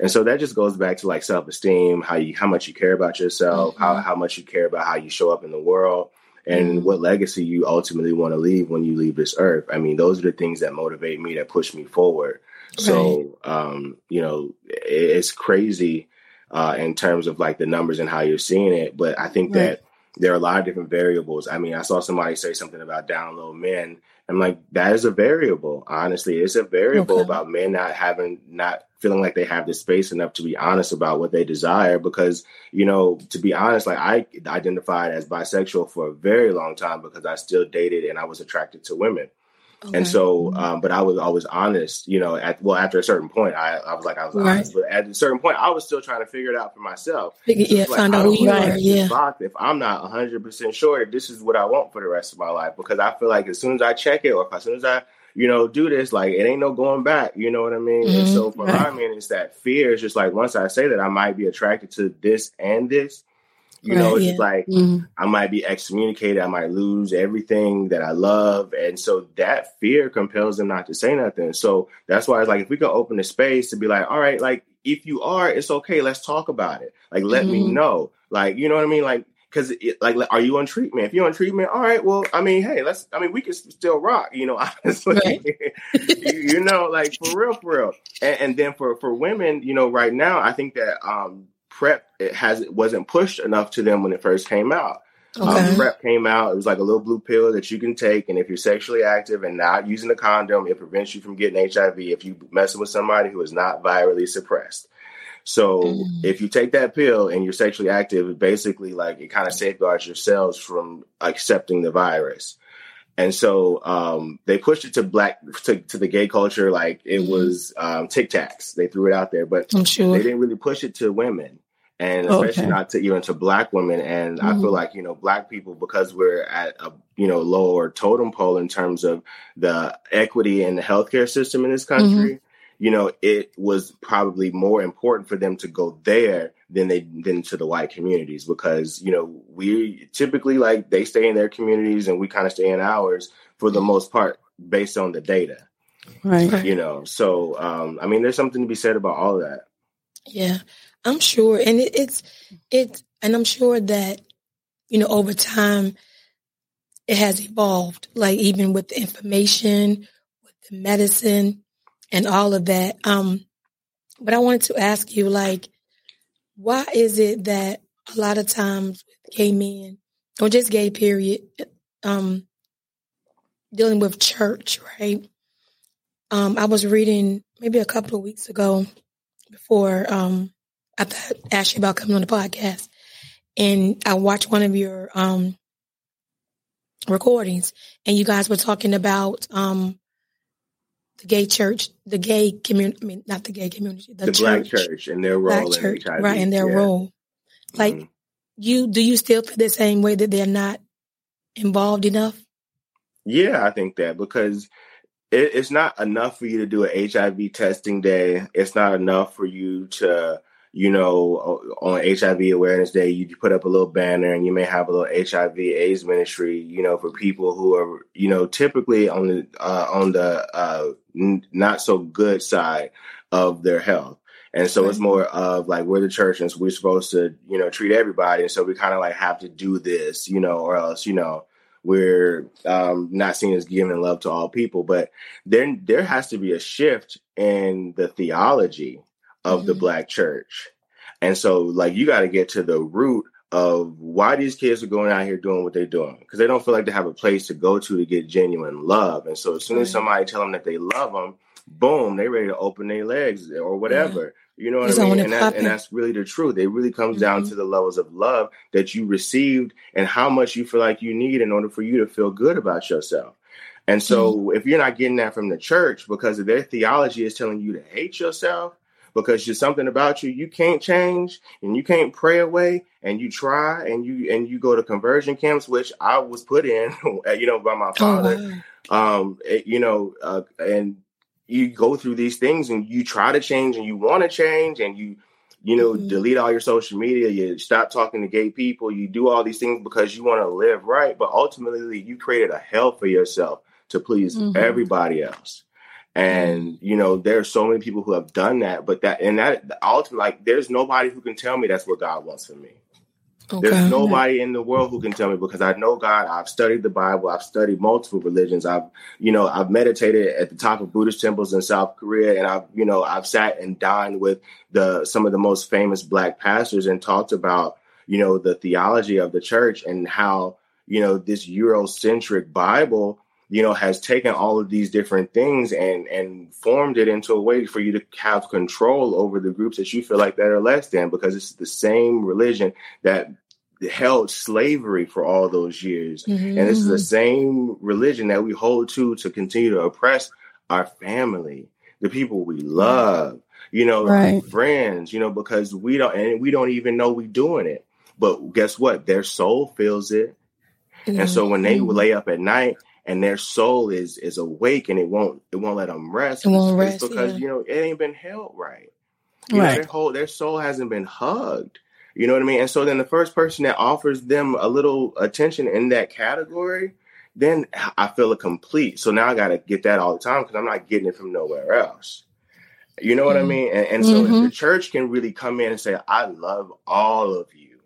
and so that just goes back to like self esteem, how you how much you care about yourself, how Mhm. how much you care about how you show up in the world, and Mhm. what legacy you ultimately want to leave when you leave this earth. I mean, those are the things that motivate me, that push me forward. So, um, you know, it, it's crazy uh, in terms of like the numbers and how you're seeing it, but I think Right. that there are a lot of different variables. I mean, I saw somebody say something about down low men. I'm like, that is a variable. Honestly, it's a variable Okay. about men not having, not feeling like they have the space enough to be honest about what they desire. Because, you know, to be honest, like I identified as bisexual for a very long time because I still dated and I was attracted to women. Okay. And so, um, but I was always honest, you know, at, well, after a certain point, I, I was like, I was Right. honest, but at a certain point, I was still trying to figure it out for myself. Figure- yeah, like, find I out who you are. Yeah. box if I'm not 100% sure that this is what I want for the rest of my life because I feel like as soon as I check it or as soon as I, you know, do this, like it ain't no going back. You know what I mean? And Mhm. so for Right. my man, it's that fear. It's just like once I say that I might be attracted to this and this, you know, it's yeah. like Mhm. I might be excommunicated. I might lose everything that I love. And so that fear compels them not to say nothing. So that's why it's like, if we can open the space to be like, all right, like if you are, it's okay. Let's talk about it. Like, let me Mhm. know. Like, you know what I mean? Like, cause it, like, are you on treatment? If you're on treatment, all right, well, I mean, hey, let's, I mean, we can still rock, you know, honestly, Right. you, you know, like for real, for real. And, and then for, for women, you know, right now, I think that, um, PrEP it has it wasn't pushed enough to them when it first came out. Okay. Um, PrEP came out. It was like a little blue pill that you can take, and if you're sexually active and not using a condom, it prevents you from getting HIV. If you messing with somebody who is not virally suppressed, so Mm. if you take that pill and you're sexually active, it basically like it kind of safeguards your cells from accepting the virus. And so um, they pushed it to black to, to the gay culture like it Mhm. was um, Tic Tacs. They threw it out there, but sure. they didn't really push it to women and Oh, especially okay. not to even to black women and i Mhm. feel like you know black people because we're at a you know lower totem pole in terms of the equity in the healthcare system in this country you know it was probably more important for them to go there than they than to the white communities because you know we typically like they stay in their communities and we kind of stay in ours for the most part based on the data Right. Right. you know so um i mean there's something to be said about all of that Yeah, I'm sure, and it, it's it, and I'm sure that you know over time it has evolved. Like even with the information, with the medicine, and all of that. Um, but I wanted to ask you, like, why is it that a lot of times gay men, or just gay period, um, dealing with church, right? Um, I was reading maybe a couple of weeks ago before um I thought asked you about coming on the podcast, and I watched one of your um recordings, and you guys were talking about um the gay church, the gay community. I mean, not the gay community, the, the, church, black church and their role in HIV. right, and their yeah. role. Like, Mhm. you, do you still feel the same way that they're not involved enough? Yeah, I think that because it, it's not enough for you to do an HIV testing day. It's not enough for you to, you know, on HIV Awareness Day, you put up a little banner and you may have a little HIV AIDS ministry, you know, for people who are, you know, typically on the uh, on the uh, n- not so good side of their health. And so it's more of like we're the church and so we're supposed to, you know, treat everybody. And so we kind of like have to do this, you know, or else, you know, we're um, not seen as giving love to all people. But then there has to be a shift in the theology of mm-hmm. the black church. And so like you got to get to the root of why these kids are going out here doing what they're doing because they don't feel like they have a place to go to to get genuine love. And so as soon as somebody tell them that they love them, boom, they ready to open their legs or whatever. Yeah. You know what I mean? And, that, and, that's really the truth. It really comes mm-hmm. down to the levels of love that you received and how much you feel like you need in order for you to feel good about yourself. And so mm-hmm. if you're not getting that from the church because of their theology is telling you to hate yourself, because there's something about you you can't change and you can't pray away and you try and you and you go to conversion camps which i was put in you know by my oh, father oh, wow. um it, you know uh, and you go through these things and you try to change and you want to change and you you know mm-hmm. delete all your social media you stop talking to gay people you do all these things because you want to live right but ultimately you created a hell for yourself to please mm-hmm. everybody else and you know there's so many people who have done that but that and that ultimately like there's nobody who can tell me that's what god wants for me Okay. There's nobody in the world who can tell me because I know God. I've studied the Bible. I've studied multiple religions. I've, you know, I've meditated at the top of Buddhist temples in South Korea, and I've, you know, I've sat and dined with the some of the most famous Black pastors and talked about, you know, the theology of the church and how, you know, this Eurocentric Bible, you know, has taken all of these different things and and formed it into a way for you to have control over the groups that you feel like that are less than because it's the same religion that held slavery for all those years. Mm-hmm. And this is the same religion that we hold to to continue to oppress our family, the people we love, you know, right. friends, you know, because we don't and we don't even know we're doing it. But guess what? Their soul feels it. Mm-hmm. And so when they mm-hmm. lay up at night and their soul is is awake and it won't it won't let them rest. It won't rest because yeah. you know it ain't been held right. You right. Know, their whole their soul hasn't been hugged. You know what I mean? And so then the first person that offers them a little attention in that category, then I feel a complete. So now I got to get that all the time because I'm not getting it from nowhere else. You know what mm-hmm. I mean? And, and so mm-hmm. the church can really come in and say, I love all of you.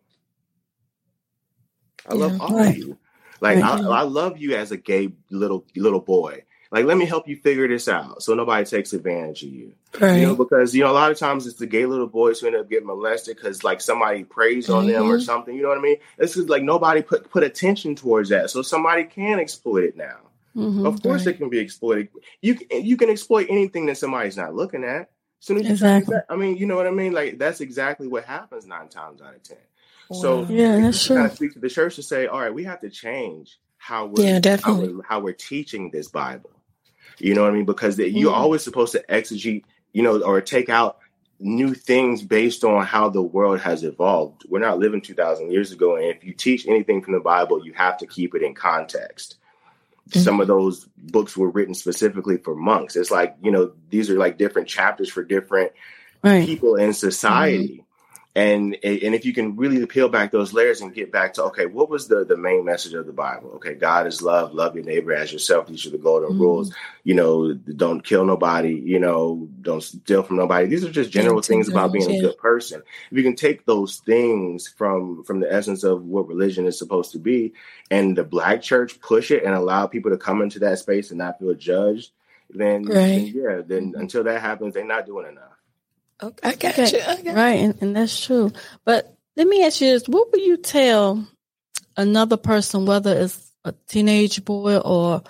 I yeah, love all right. of you. Like I, I, love you as a gay little little boy. Like let me help you figure this out so nobody takes advantage of you. Right. You know, because you know a lot of times it's the gay little boys who end up getting molested because like somebody preys mm-hmm. on them or mm-hmm. something. You know what I mean? This is like nobody put put attention towards that, so somebody can exploit it now. Mm-hmm. Of course, right. it can be exploited. You can, you can exploit anything that somebody's not looking at. Soon as exactly. I mean, you know what I mean? Like that's exactly what happens nine times out of ten. So yeah, that's true. Kind of speak to the church to say, all right, we have to change how we're yeah, definitely. How we're, how we're teaching this Bible. You know what I mean? Because the, you're mm-hmm. always supposed to exegete, you know, or take out new things based on how the world has evolved. We're not living 2,000 years ago. And if you teach anything from the Bible, you have to keep it in context. Mm-hmm. Some of those books were written specifically for monks. It's like, you know, these are like different chapters for different right. people in society. Mm-hmm and and if you can really peel back those layers and get back to okay what was the the main message of the bible? Okay god is love. Love your neighbor as yourself. These are the golden mm-hmm. rules. You know don't kill nobody. You know don't steal from nobody. These are just general things about being a good person. If you can take those things from from the essence of what religion is supposed to be and the black church push it and allow people to come into that space and not feel judged then, right. then yeah then until that happens they're not doing enough Okay, I got okay. you. I got right, and, and that's true. But let me ask you this: What would you tell another person, whether it's a teenage boy or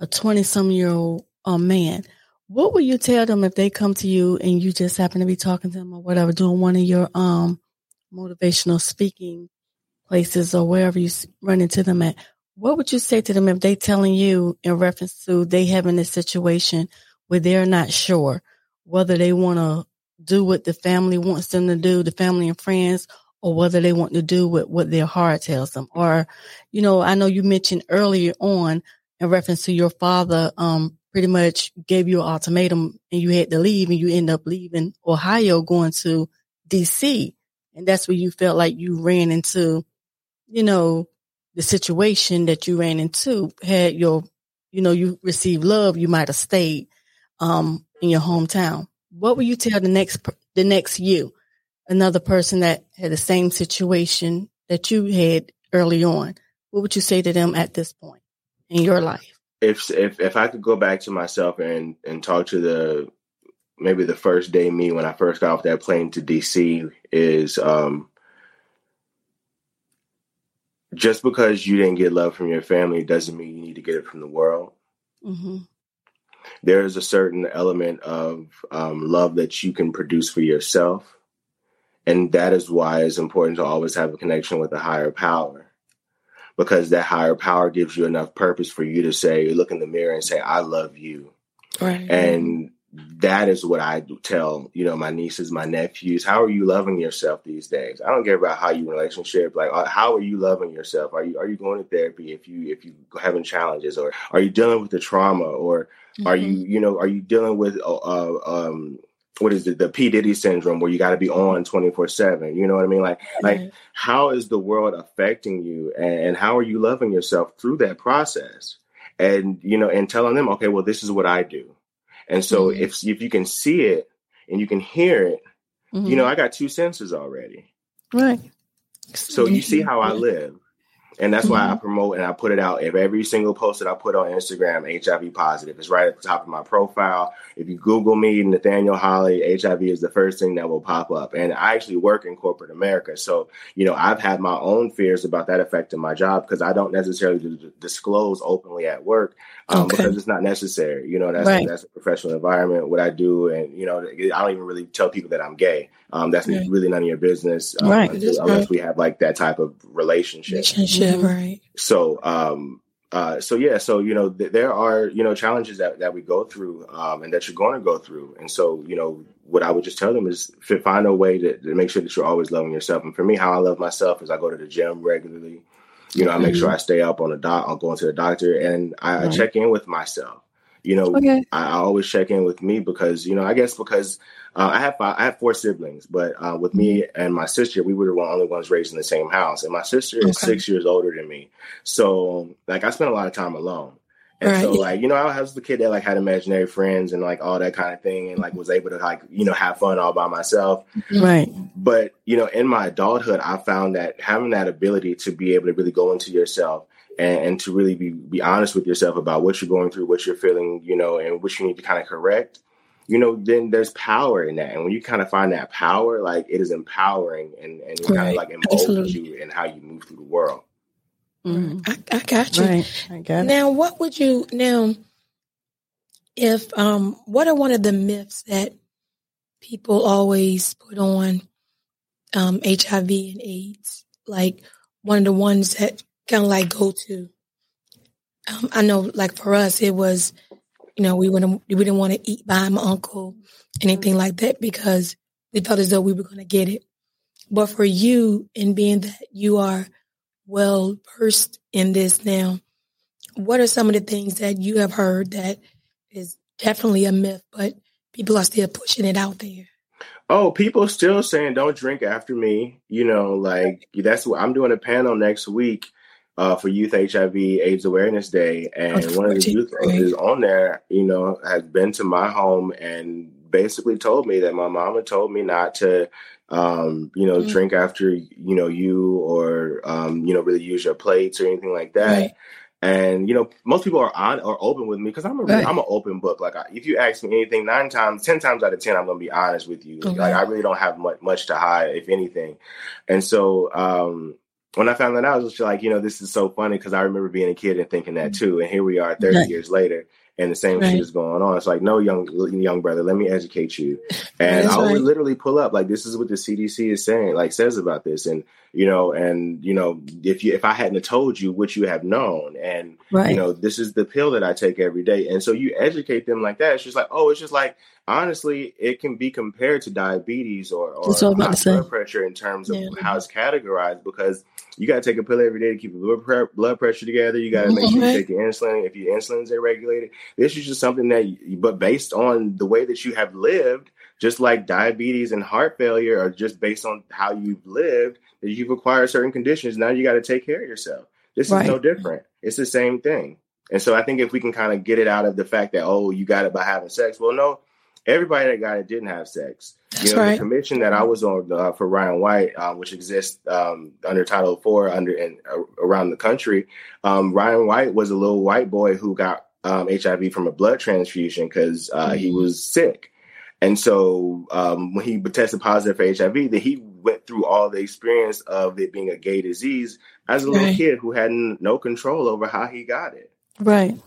a twenty-some year old uh, man? What would you tell them if they come to you and you just happen to be talking to them or whatever, doing one of your um motivational speaking places or wherever you run into them at? What would you say to them if they telling you in reference to they having a situation where they're not sure whether they want to do what the family wants them to do, the family and friends, or whether they want to do what, what their heart tells them. Or, you know, I know you mentioned earlier on in reference to your father, um, pretty much gave you an ultimatum and you had to leave and you end up leaving Ohio going to DC. And that's where you felt like you ran into, you know, the situation that you ran into had your, you know, you received love, you might have stayed, um, in your hometown. What would you tell the next, the next you, another person that had the same situation that you had early on? What would you say to them at this point in your life? If, if, if I could go back to myself and, and talk to the, maybe the first day me when I first got off that plane to DC is um, just because you didn't get love from your family doesn't mean you need to get it from the world. Mm-hmm. There is a certain element of um, love that you can produce for yourself. And that is why it's important to always have a connection with a higher power. Because that higher power gives you enough purpose for you to say, look in the mirror and say, I love you. Right. And that is what I tell, you know, my nieces, my nephews. How are you loving yourself these days? I don't care about how you relationship. Like, uh, how are you loving yourself? Are you are you going to therapy if you if you having challenges, or are you dealing with the trauma, or mm-hmm. are you you know are you dealing with uh, uh um what is it the P Diddy syndrome where you got to be on twenty four seven? You know what I mean? Like like how is the world affecting you, and, and how are you loving yourself through that process? And you know, and telling them, okay, well, this is what I do and so mm-hmm. if if you can see it and you can hear it, mm-hmm. you know, I got two senses already. Right. So you see how I live. And that's why I mm-hmm. promote and I put it out. If every single post that I put on Instagram, HIV positive, it's right at the top of my profile. If you Google me, Nathaniel Holley, HIV is the first thing that will pop up. And I actually work in corporate America. So, you know, I've had my own fears about that affecting my job because I don't necessarily disclose openly at work um, okay. because it's not necessary. You know, that's, right. that's a professional environment, what I do. And, you know, I don't even really tell people that I'm gay. Um, that's right. really none of your business, um, right. until, unless right. we have like that type of relationship. Relationship, mm-hmm. right? So, um, uh, so yeah, so you know, th- there are you know challenges that that we go through, um, and that you're going to go through, and so you know, what I would just tell them is find a way to, to make sure that you're always loving yourself. And for me, how I love myself is I go to the gym regularly. You know, I make sure mm-hmm. I stay up on the dot. I'll go into the doctor, and I, I check in with myself. You know, okay. I, I, always check in with me because you know, I guess because uh, I have five, I have four siblings, but uh, with me mm-hmm. and my sister, we were the only ones raised in the same house, and my sister is six years older than me. So, like, I spent a lot of time alone. And right. so, like, you know, I was the kid that like had imaginary friends and like all that kind of thing, and like was able to like you know have fun all by myself. Right. But you know, in my adulthood, I found that having that ability to be able to really go into yourself and, and to really be be honest with yourself about what you're going through, what you're feeling, you know, and what you need to kind of correct you know, then there's power in that. And when you kind of find that power, like it is empowering and, and right. kind of like emboldens you in how you move through the world. Mm-hmm. I, I, got you. Right. I got now, what would you now? If um, what are one of the myths that people always put on um, HIV and AIDS? Like one of the ones that kind of like go to. Um, I know, like for us, it was you know, we wouldn't we didn't want to eat by my uncle, anything like that, because we felt as though we were going to get it. But for you, in being that you are well versed in this now, what are some of the things that you have heard that is definitely a myth, but people are still pushing it out there? Oh, people still saying don't drink after me. You know, like that's what I'm doing a panel next week uh, for Youth HIV AIDS Awareness Day, and one of the youth is on there, you know, has been to my home and basically told me that my mama told me not to, um, you know, mm-hmm. drink after you know you or um, you know really use your plates or anything like that. Right. And you know, most people are on or open with me because I'm a right. I'm an open book. Like, I, if you ask me anything, nine times, ten times out of ten, I'm gonna be honest with you. Okay. Like, I really don't have much much to hide, if anything. And so, um, when I found that out, I was just like, you know, this is so funny because I remember being a kid and thinking that too. And here we are 30 right. years later and the same right. shit is going on. It's like, no, young young brother, let me educate you. And I would right. literally pull up like this is what the CDC is saying, like says about this, and you know, and you know, if you if I hadn't told you what you have known, and right. you know, this is the pill that I take every day, and so you educate them like that. It's just like, oh, it's just like honestly, it can be compared to diabetes or, or high blood pressure in terms of yeah. how it's categorized because you got to take a pill every day to keep your blood, blood pressure together. You got to make sure you take your insulin. If your insulin is irregulated, this is just something that, you, but based on the way that you have lived just like diabetes and heart failure are just based on how you've lived, that you've acquired certain conditions. Now you got to take care of yourself. This right. is no different. It's the same thing. And so I think if we can kind of get it out of the fact that, oh, you got it by having sex. Well, no, everybody that got it didn't have sex. That's you know, right. the commission that I was on uh, for Ryan White, uh, which exists um, under Title IV under and uh, around the country, um, Ryan White was a little white boy who got um, HIV from a blood transfusion because uh, mm-hmm. he was sick. And so um, when he tested positive for HIV, that he went through all the experience of it being a gay disease as a little kid who had no control over how he got it. Right.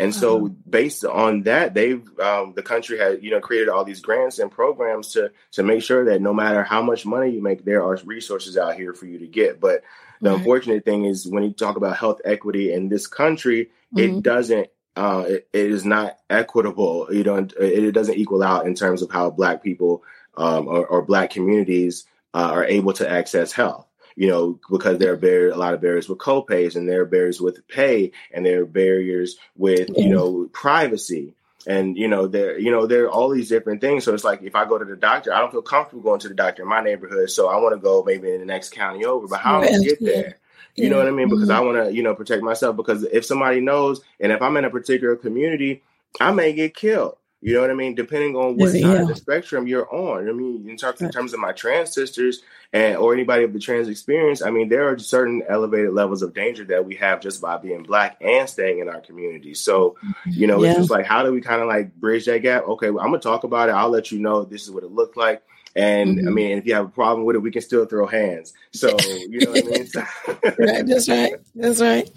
And so, uh-huh. based on that, they've um, the country has you know created all these grants and programs to to make sure that no matter how much money you make, there are resources out here for you to get. But the right. unfortunate thing is, when you talk about health equity in this country, mm-hmm. it doesn't. Uh, it, it is not equitable. You know, it, it, doesn't equal out in terms of how Black people um, or, or Black communities uh, are able to access health you know, because there are a lot of barriers with copays and there are barriers with pay and there are barriers with, you know, privacy. And you know there, you know there are all these different things. So it's like if I go to the doctor, I don't feel comfortable going to the doctor in my neighborhood. So I want to go maybe in the next county over. But how do I get there? You know what I mean? Because mm-hmm. I want to, you know, protect myself. Because if somebody knows, and if I'm in a particular community, I may get killed. You know what I mean? Depending on what yeah. side of the spectrum you're on. I mean, in terms, in terms of my trans sisters and or anybody of the trans experience, I mean, there are certain elevated levels of danger that we have just by being black and staying in our community. So, you know, yeah. it's just like how do we kind of like bridge that gap? Okay, well, I'm gonna talk about it. I'll let you know this is what it looked like. And mm-hmm. I mean, if you have a problem with it, we can still throw hands. So you know what I mean? right, that's right. That's right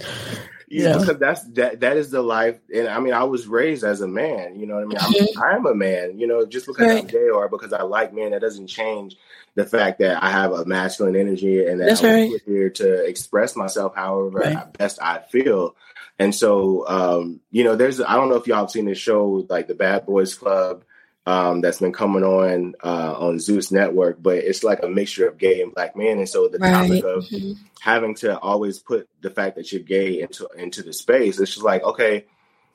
yeah, because that's that that is the life and i mean i was raised as a man you know what i mean I'm, mm-hmm. I'm a man you know just because right. i'm gay or because i like men that doesn't change the fact that i have a masculine energy and that that's i'm right. here to express myself however right. best i feel and so um you know there's i don't know if y'all have seen this show like the bad boys club um, that's been coming on uh, on Zeus Network, but it's like a mixture of gay and black men. And so the right. topic of mm-hmm. having to always put the fact that you're gay into into the space, it's just like okay,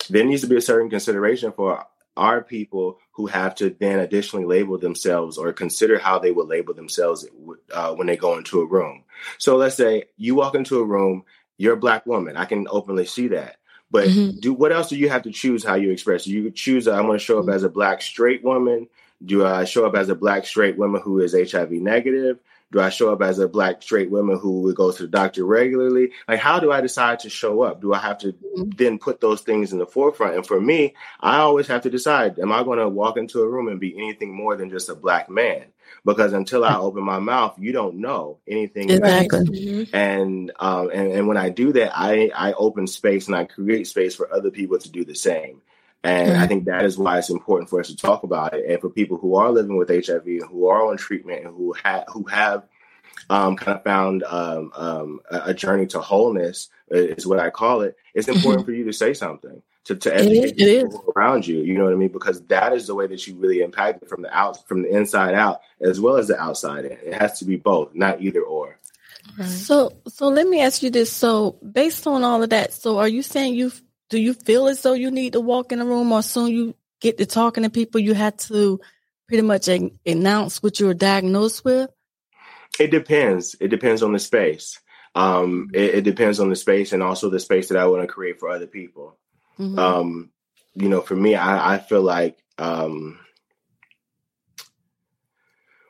there needs to be a certain consideration for our people who have to then additionally label themselves or consider how they would label themselves uh, when they go into a room. So let's say you walk into a room, you're a black woman. I can openly see that. But mm-hmm. do what else do you have to choose how you express? Do You choose I'm going to show up mm-hmm. as a black straight woman. Do I show up as a black straight woman who is HIV negative? Do I show up as a black straight woman who would go to the doctor regularly? Like, how do I decide to show up? Do I have to mm-hmm. then put those things in the forefront? And for me, I always have to decide: Am I going to walk into a room and be anything more than just a black man? Because until I open my mouth, you don't know anything. Exactly. Mm-hmm. And um, and and when I do that, I I open space and I create space for other people to do the same. And mm-hmm. I think that is why it's important for us to talk about it, and for people who are living with HIV and who are on treatment and who have who have um, kind of found um, um, a journey to wholeness is what I call it. It's important for you to say something to, to educate people around you. You know what I mean? Because that is the way that you really impact it from the out, from the inside out, as well as the outside in. It has to be both, not either or. Right. So, so let me ask you this. So, based on all of that, so are you saying you do you feel as though you need to walk in a room, or soon you get to talking to people, you had to pretty much announce what you were diagnosed with? It depends. It depends on the space. Um, it, it, depends on the space and also the space that I want to create for other people. Mm-hmm. Um, you know, for me, I, I feel like um,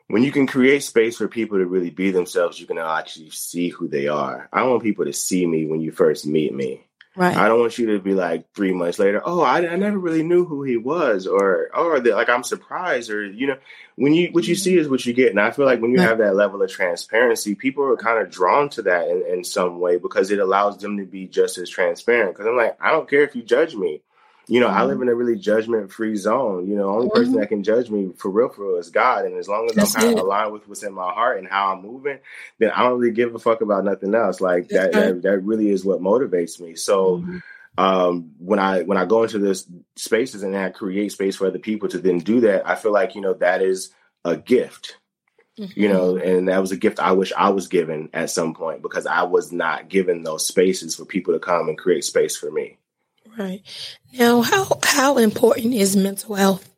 when you can create space for people to really be themselves, you can actually see who they are. I want people to see me when you first meet me. Right. I don't want you to be like three months later. Oh, I, I never really knew who he was, or or the, like I'm surprised, or you know, when you what you see is what you get. And I feel like when you right. have that level of transparency, people are kind of drawn to that in, in some way because it allows them to be just as transparent. Because I'm like, I don't care if you judge me. You know, mm-hmm. I live in a really judgment free zone. You know, only mm-hmm. person that can judge me for real, for real is God. And as long as That's I'm kind of aligned with what's in my heart and how I'm moving, then I don't really give a fuck about nothing else. Like that, that, that, really is what motivates me. So, mm-hmm. um, when I when I go into this spaces and I create space for other people to then do that, I feel like you know that is a gift. Mm-hmm. You know, and that was a gift I wish I was given at some point because I was not given those spaces for people to come and create space for me. Right. Now, how how important is mental health?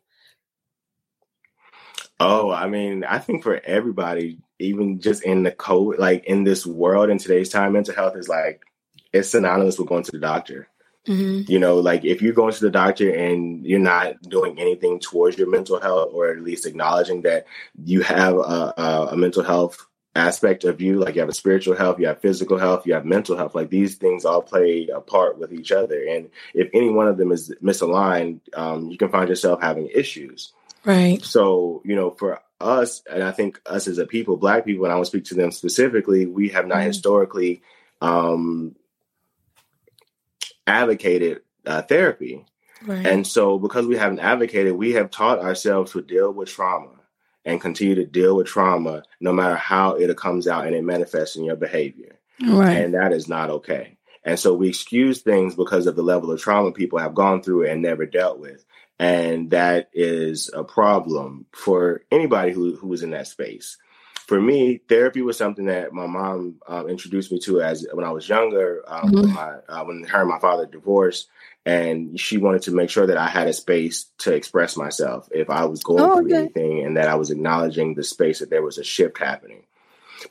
Oh, I mean, I think for everybody, even just in the code, like in this world in today's time, mental health is like it's synonymous with going to the doctor. Mm-hmm. You know, like if you're going to the doctor and you're not doing anything towards your mental health, or at least acknowledging that you have a, a, a mental health aspect of you, like you have a spiritual health, you have physical health, you have mental health, like these things all play a part with each other. And if any one of them is misaligned, um, you can find yourself having issues. Right. So, you know, for us, and I think us as a people, black people, and I will speak to them specifically, we have not mm-hmm. historically um, advocated uh, therapy. Right. And so, because we haven't advocated, we have taught ourselves to deal with trauma and continue to deal with trauma no matter how it comes out and it manifests in your behavior. Right. And that is not okay. And so we excuse things because of the level of trauma people have gone through and never dealt with. And that is a problem for anybody who, who was in that space. For me, therapy was something that my mom um, introduced me to as when I was younger. Um, mm-hmm. when, my, uh, when her and my father divorced, and she wanted to make sure that I had a space to express myself if I was going oh, through okay. anything, and that I was acknowledging the space that there was a shift happening.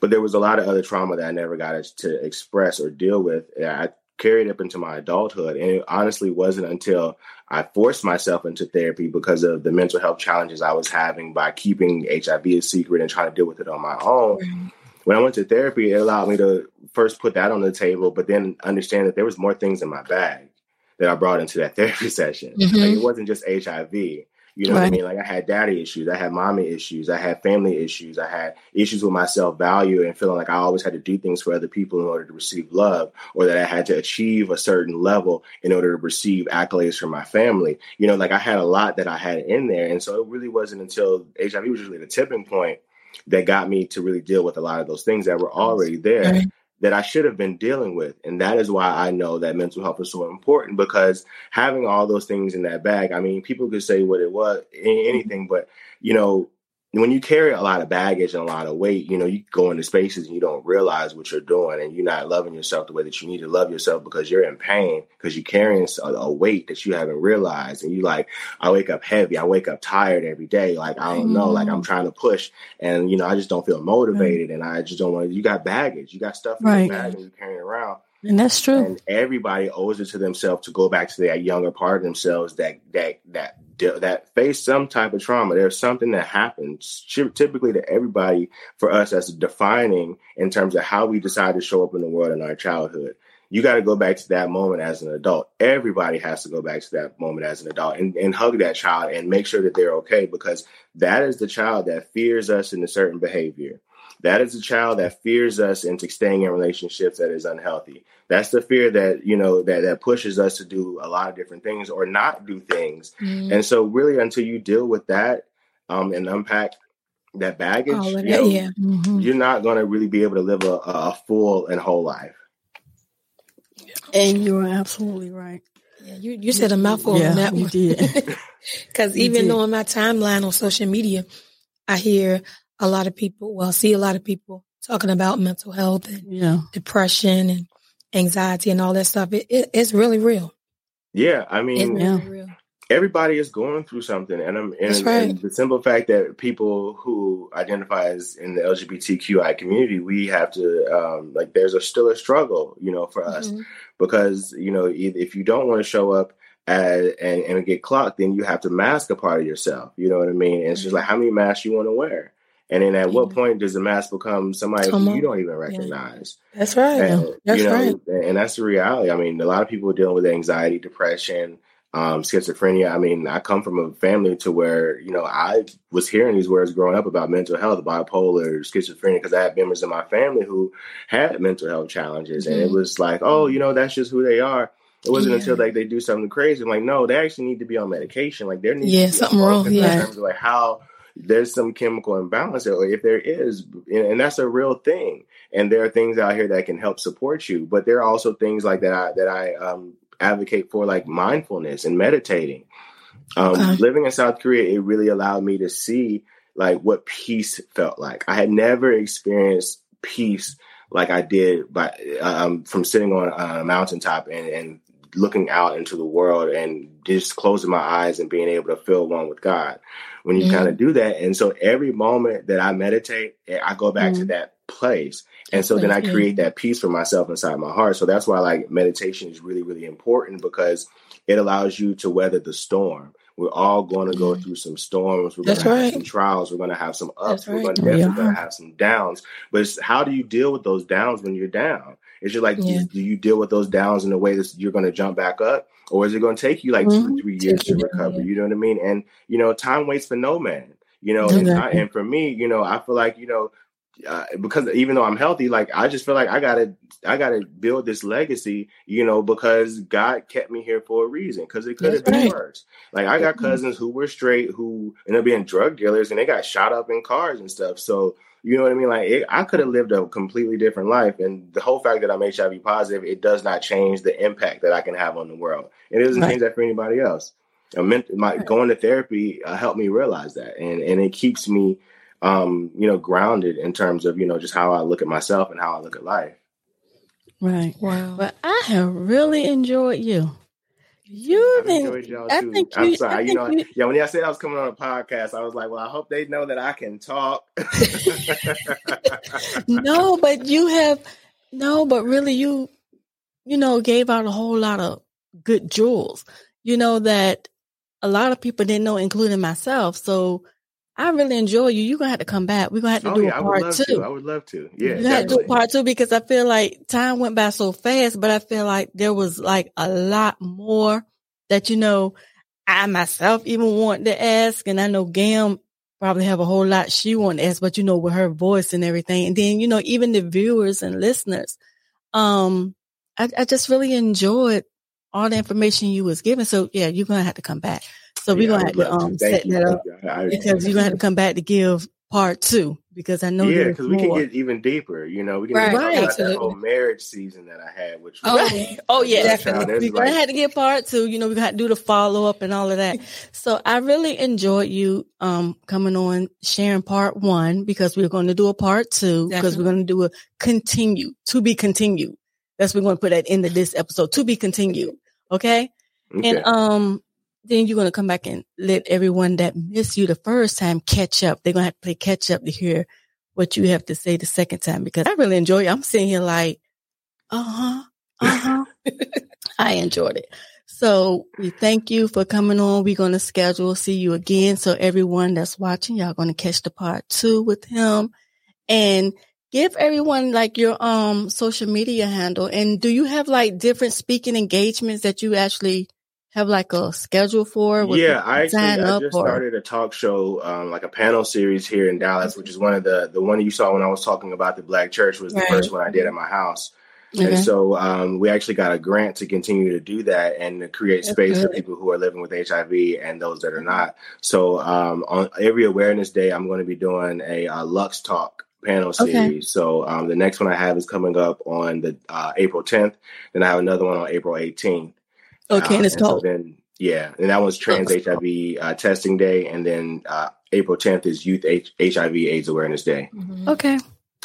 But there was a lot of other trauma that I never got to express or deal with. I carried up into my adulthood, and it honestly wasn't until I forced myself into therapy because of the mental health challenges I was having by keeping HIV a secret and trying to deal with it on my own. When I went to therapy, it allowed me to first put that on the table, but then understand that there was more things in my bag that I brought into that therapy session. Mm-hmm. Like it wasn't just HIV. You know right. what I mean? Like I had daddy issues, I had mommy issues, I had family issues, I had issues with my self value and feeling like I always had to do things for other people in order to receive love, or that I had to achieve a certain level in order to receive accolades from my family. You know, like I had a lot that I had in there. And so it really wasn't until HIV was really the tipping point that got me to really deal with a lot of those things that were already there. Right that I should have been dealing with. And that is why I know that mental health is so important because having all those things in that bag, I mean, people could say what it was, anything, but you know, when you carry a lot of baggage and a lot of weight, you know, you go into spaces and you don't realize what you're doing and you're not loving yourself the way that you need to love yourself because you're in pain because you're carrying a, a weight that you haven't realized. And you like, I wake up heavy. I wake up tired every day. Like, I don't know, like I'm mm-hmm. trying to push and, you know, I just don't feel motivated and I just don't want to, you got baggage. You got stuff in right. your bag and you're carrying around. And that's true. And everybody owes it to themselves to go back to that younger part of themselves that that that that face some type of trauma. There's something that happens typically to everybody for us as defining in terms of how we decide to show up in the world in our childhood. You got to go back to that moment as an adult. Everybody has to go back to that moment as an adult and, and hug that child and make sure that they're okay because that is the child that fears us in a certain behavior that is a child that fears us into staying in relationships that is unhealthy. That's the fear that, you know, that, that pushes us to do a lot of different things or not do things. Mm-hmm. And so really until you deal with that um, and unpack that baggage, oh, you know, yeah. mm-hmm. you're not going to really be able to live a, a full and whole life. And you're absolutely right. Yeah, you, you said a mouthful yeah, on that one. Because even did. on my timeline on social media, I hear a lot of people, well, see a lot of people talking about mental health and yeah. depression and anxiety and all that stuff. It, it, it's really real. Yeah, I mean, really everybody is going through something, and I'm and, right. and, the simple fact that people who identify as in the LGBTQI community, we have to um, like. There's a still a struggle, you know, for us mm-hmm. because you know if you don't want to show up and, and, and get clocked, then you have to mask a part of yourself. You know what I mean? And it's just mm-hmm. like how many masks you want to wear. And then at what point does the mask become somebody Come who you don't even recognize? Yeah. That's right. And, that's you know, right. And that's the reality. I mean, a lot of people are dealing with anxiety, depression, um, schizophrenia. I mean, I come from a family to where, you know, I was hearing these words growing up about mental health, bipolar, schizophrenia, because I had members in my family who had mental health challenges. Mm-hmm. And it mm-hmm. was like, oh, you know, that's just who they are. It wasn't yeah. until like they do something crazy. I'm like, no, they actually need to be on medication. Like there needs yeah, to be something wrong. Yeah. In terms of like how there's some chemical imbalance there. If there is, and that's a real thing, and there are things out here that can help support you, but there are also things like that I, that I um, advocate for, like mindfulness and meditating. Um, okay. Living in South Korea, it really allowed me to see like what peace felt like. I had never experienced peace like I did by um, from sitting on a mountaintop and, and looking out into the world and just closing my eyes and being able to feel one with God. When you mm-hmm. kind of do that, and so every moment that I meditate, eh, I go back mm-hmm. to that place, and so then I create that peace for myself inside my heart. So that's why like meditation is really really important because it allows you to weather the storm. We're all going to go through some storms. We're going to have some trials. We're going to have some ups. Right. We're going to definitely going to have some downs. But how do you deal with those downs when you're down? Is it like yeah. do, do, you deal with those downs in a way that you're going to jump back up, or is it going to take you like mm-hmm. two or three years to recover? You know what I mean? And you know, time waits for no man. You know, and, I, and for me, you know, I feel like you know uh, because even though I'm healthy, like I just feel like I gotta, I gotta build this legacy, you know, because God kept me here for a reason. Because it could have been right. worse. Like I got cousins who were straight who ended up being drug dealers, and they got shot up in cars and stuff. So you know what I mean? Like it, I could have lived a completely different life, and the whole fact that I'm HIV positive, it does not change the impact that I can have on the world. It doesn't right. change that for anybody else. I meant my going to therapy uh, helped me realize that, and and it keeps me um, you know, grounded in terms of, you know, just how I look at myself and how I look at life. Right. Wow. But I have really enjoyed you. You've been, I think you, I'm sorry. I think you know, you, yeah, when I said I was coming on a podcast, I was like, well, I hope they know that I can talk. no, but you have, no, but really you, you know, gave out a whole lot of good jewels, you know, that a lot of people didn't know, including myself. So I really enjoy you. You're gonna have to come back. We're gonna have to oh, do yeah, a part two. To. I would love to. Yeah. You have to do a part two because I feel like time went by so fast, but I feel like there was like a lot more that you know I myself even want to ask. And I know Gam probably have a whole lot she want to ask, but you know, with her voice and everything. And then, you know, even the viewers and listeners. Um, I, I just really enjoyed all the information you was giving. So yeah, you're gonna have to come back. So we're gonna have to um set that up I, because you're gonna have to come back to give part two because I know yeah because we can get even deeper. You know, we can right. talk about that whole marriage season that I had, which oh, right. oh yeah, definitely. We're gonna have to get part two. You know, we're gonna to do the follow up and all of that. so I really enjoyed you um coming on sharing part one because we're going to do a part two because we're going to do a continue to be continued. That's we're going to put at the end of this episode to be continued. Okay. okay. And um then you're going to come back and let everyone that missed you the first time catch up. They're going to have to play catch up to hear what you have to say the second time because I really enjoy it. I'm sitting here like, uh huh, uh huh. I enjoyed it. So we thank you for coming on. We're going to schedule see you again. So everyone that's watching, y'all going to catch the part two with him and give everyone like your um social media handle. And do you have like different speaking engagements that you actually have like a schedule for? Yeah, I actually I just or? started a talk show, um, like a panel series here in Dallas, which is one of the the one you saw when I was talking about the Black Church was the first one I did at my house. And so um, we actually got a grant to continue to do that and to create space for people who are living with HIV and those that are not. So um, on every awareness day, I'm going to be doing a, a Lux Talk panel series. Okay. So um, the next one I have is coming up on the uh, April 10th. Then I have another one on April 18th. Okay, and it's called. So then, yeah, and that was Trans HIV uh, Testing Day, and then uh, April 10th is Youth H- HIV/AIDS Awareness Day. Mm-hmm. Okay.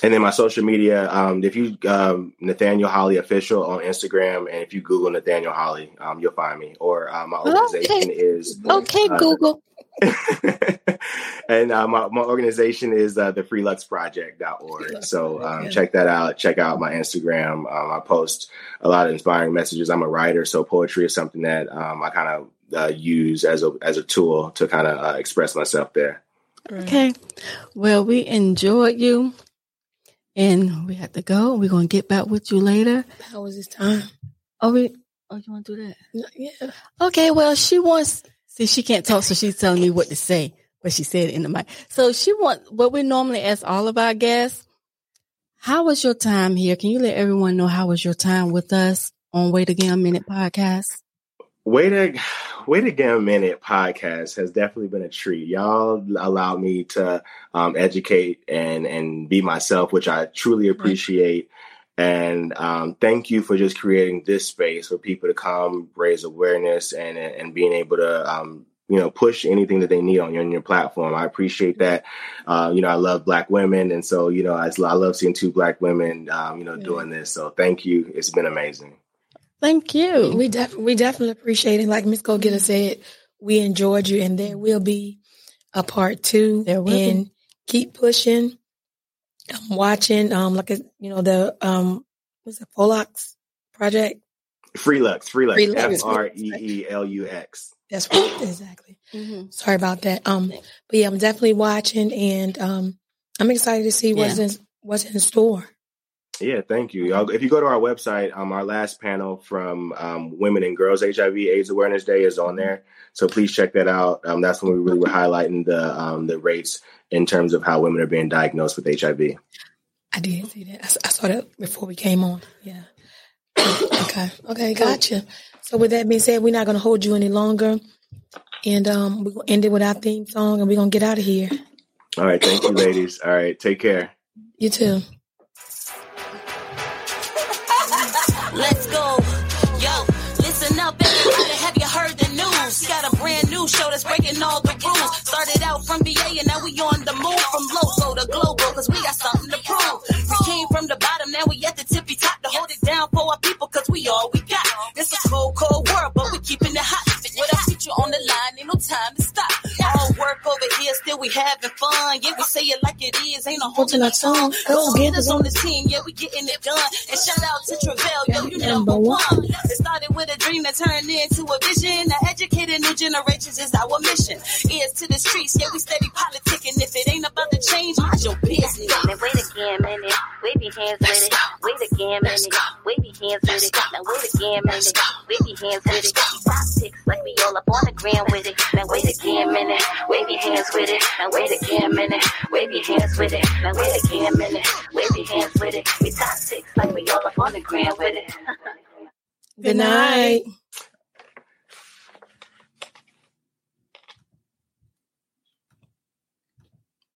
And then my social media, um, if you um, Nathaniel Holley official on Instagram, and if you Google Nathaniel Holley, um, you'll find me. Or uh, my organization okay. is okay. Uh, Google. and uh, my, my organization is uh, the freeluxproject.org. So um, check that out. Check out my Instagram. Um, I post a lot of inspiring messages. I'm a writer, so poetry is something that um, I kind of uh, use as a as a tool to kind of uh, express myself there. Okay. Well, we enjoyed you, and we have to go. We're gonna get back with you later. How was this time? Oh, we. Oh, you want to do that? Yeah. Okay. Well, she wants See, she can't talk, so she's telling me what to say, but she said it in the mic. So she want what we normally ask all of our guests. How was your time here? Can you let everyone know how was your time with us on Wait a Gam Minute podcast? Wait a Wait a Gam Minute podcast has definitely been a treat. Y'all allowed me to um, educate and and be myself, which I truly appreciate. And um, thank you for just creating this space for people to come raise awareness and and being able to um, you know push anything that they need on your, on your platform. I appreciate that. Uh, you know, I love Black women, and so you know, I, I love seeing two Black women um, you know yeah. doing this. So thank you. It's been amazing. Thank you. We def- we definitely appreciate it. Like Miss Go Getter said, we enjoyed you, and there will be a part two. There will and be. keep pushing. I'm watching. Um, like a, you know the um, what's it, Polax project. Freelux, Freelux, Freelux. F R E E L U X. That's right, exactly. Mhm. Sorry about that. Um, but yeah, I'm definitely watching, and um, I'm excited to see what's in what's in store. Yeah, thank you. If you go to our website, um, our last panel from um, Women and Girls HIV/AIDS Awareness Day is on there. So please check that out. Um, that's when we really were highlighting the um, the rates in terms of how women are being diagnosed with HIV. I did see that. I saw that before we came on. Yeah. okay. Okay. Gotcha. So with that being said, we're not going to hold you any longer, and um, we're going to end it with our theme song, and we're going to get out of here. All right, thank you, ladies. All right, take care. You too. New show that's breaking all the rules. Started out from BA and now we on the move from local to global cause we got something to prove. We came from the bottom, now we at the tippy top to hold it down for our people cause we all we got. This a cold, cold world, but we keeping it hot. With our future on the line, ain't no time work over here, still we having fun. Yeah, we say it like it is, ain't no holding our tongue. Go get us on the team, yeah, we getting it done. And shout out to Travell, yo, you number one. It started with a dream that turned into a vision. To educate new generations is our mission. Ears to the streets, yeah, we steady politicking. If it ain't about to change, mind your business. Now wait a Gam minute. Wave your hands with it. Wait a Gam minute. Wave your hands with it. Now wait a Gam minute. Wave your hands with it. We top picks like we all up on the gram with it. Now wait a Gam minute. Wave your hands with it. Now wait a Gam minute. Wave your hands with it. Now wait a Gam minute. Wave your hands with it. We top picks like we all up on the gram with it. Good night.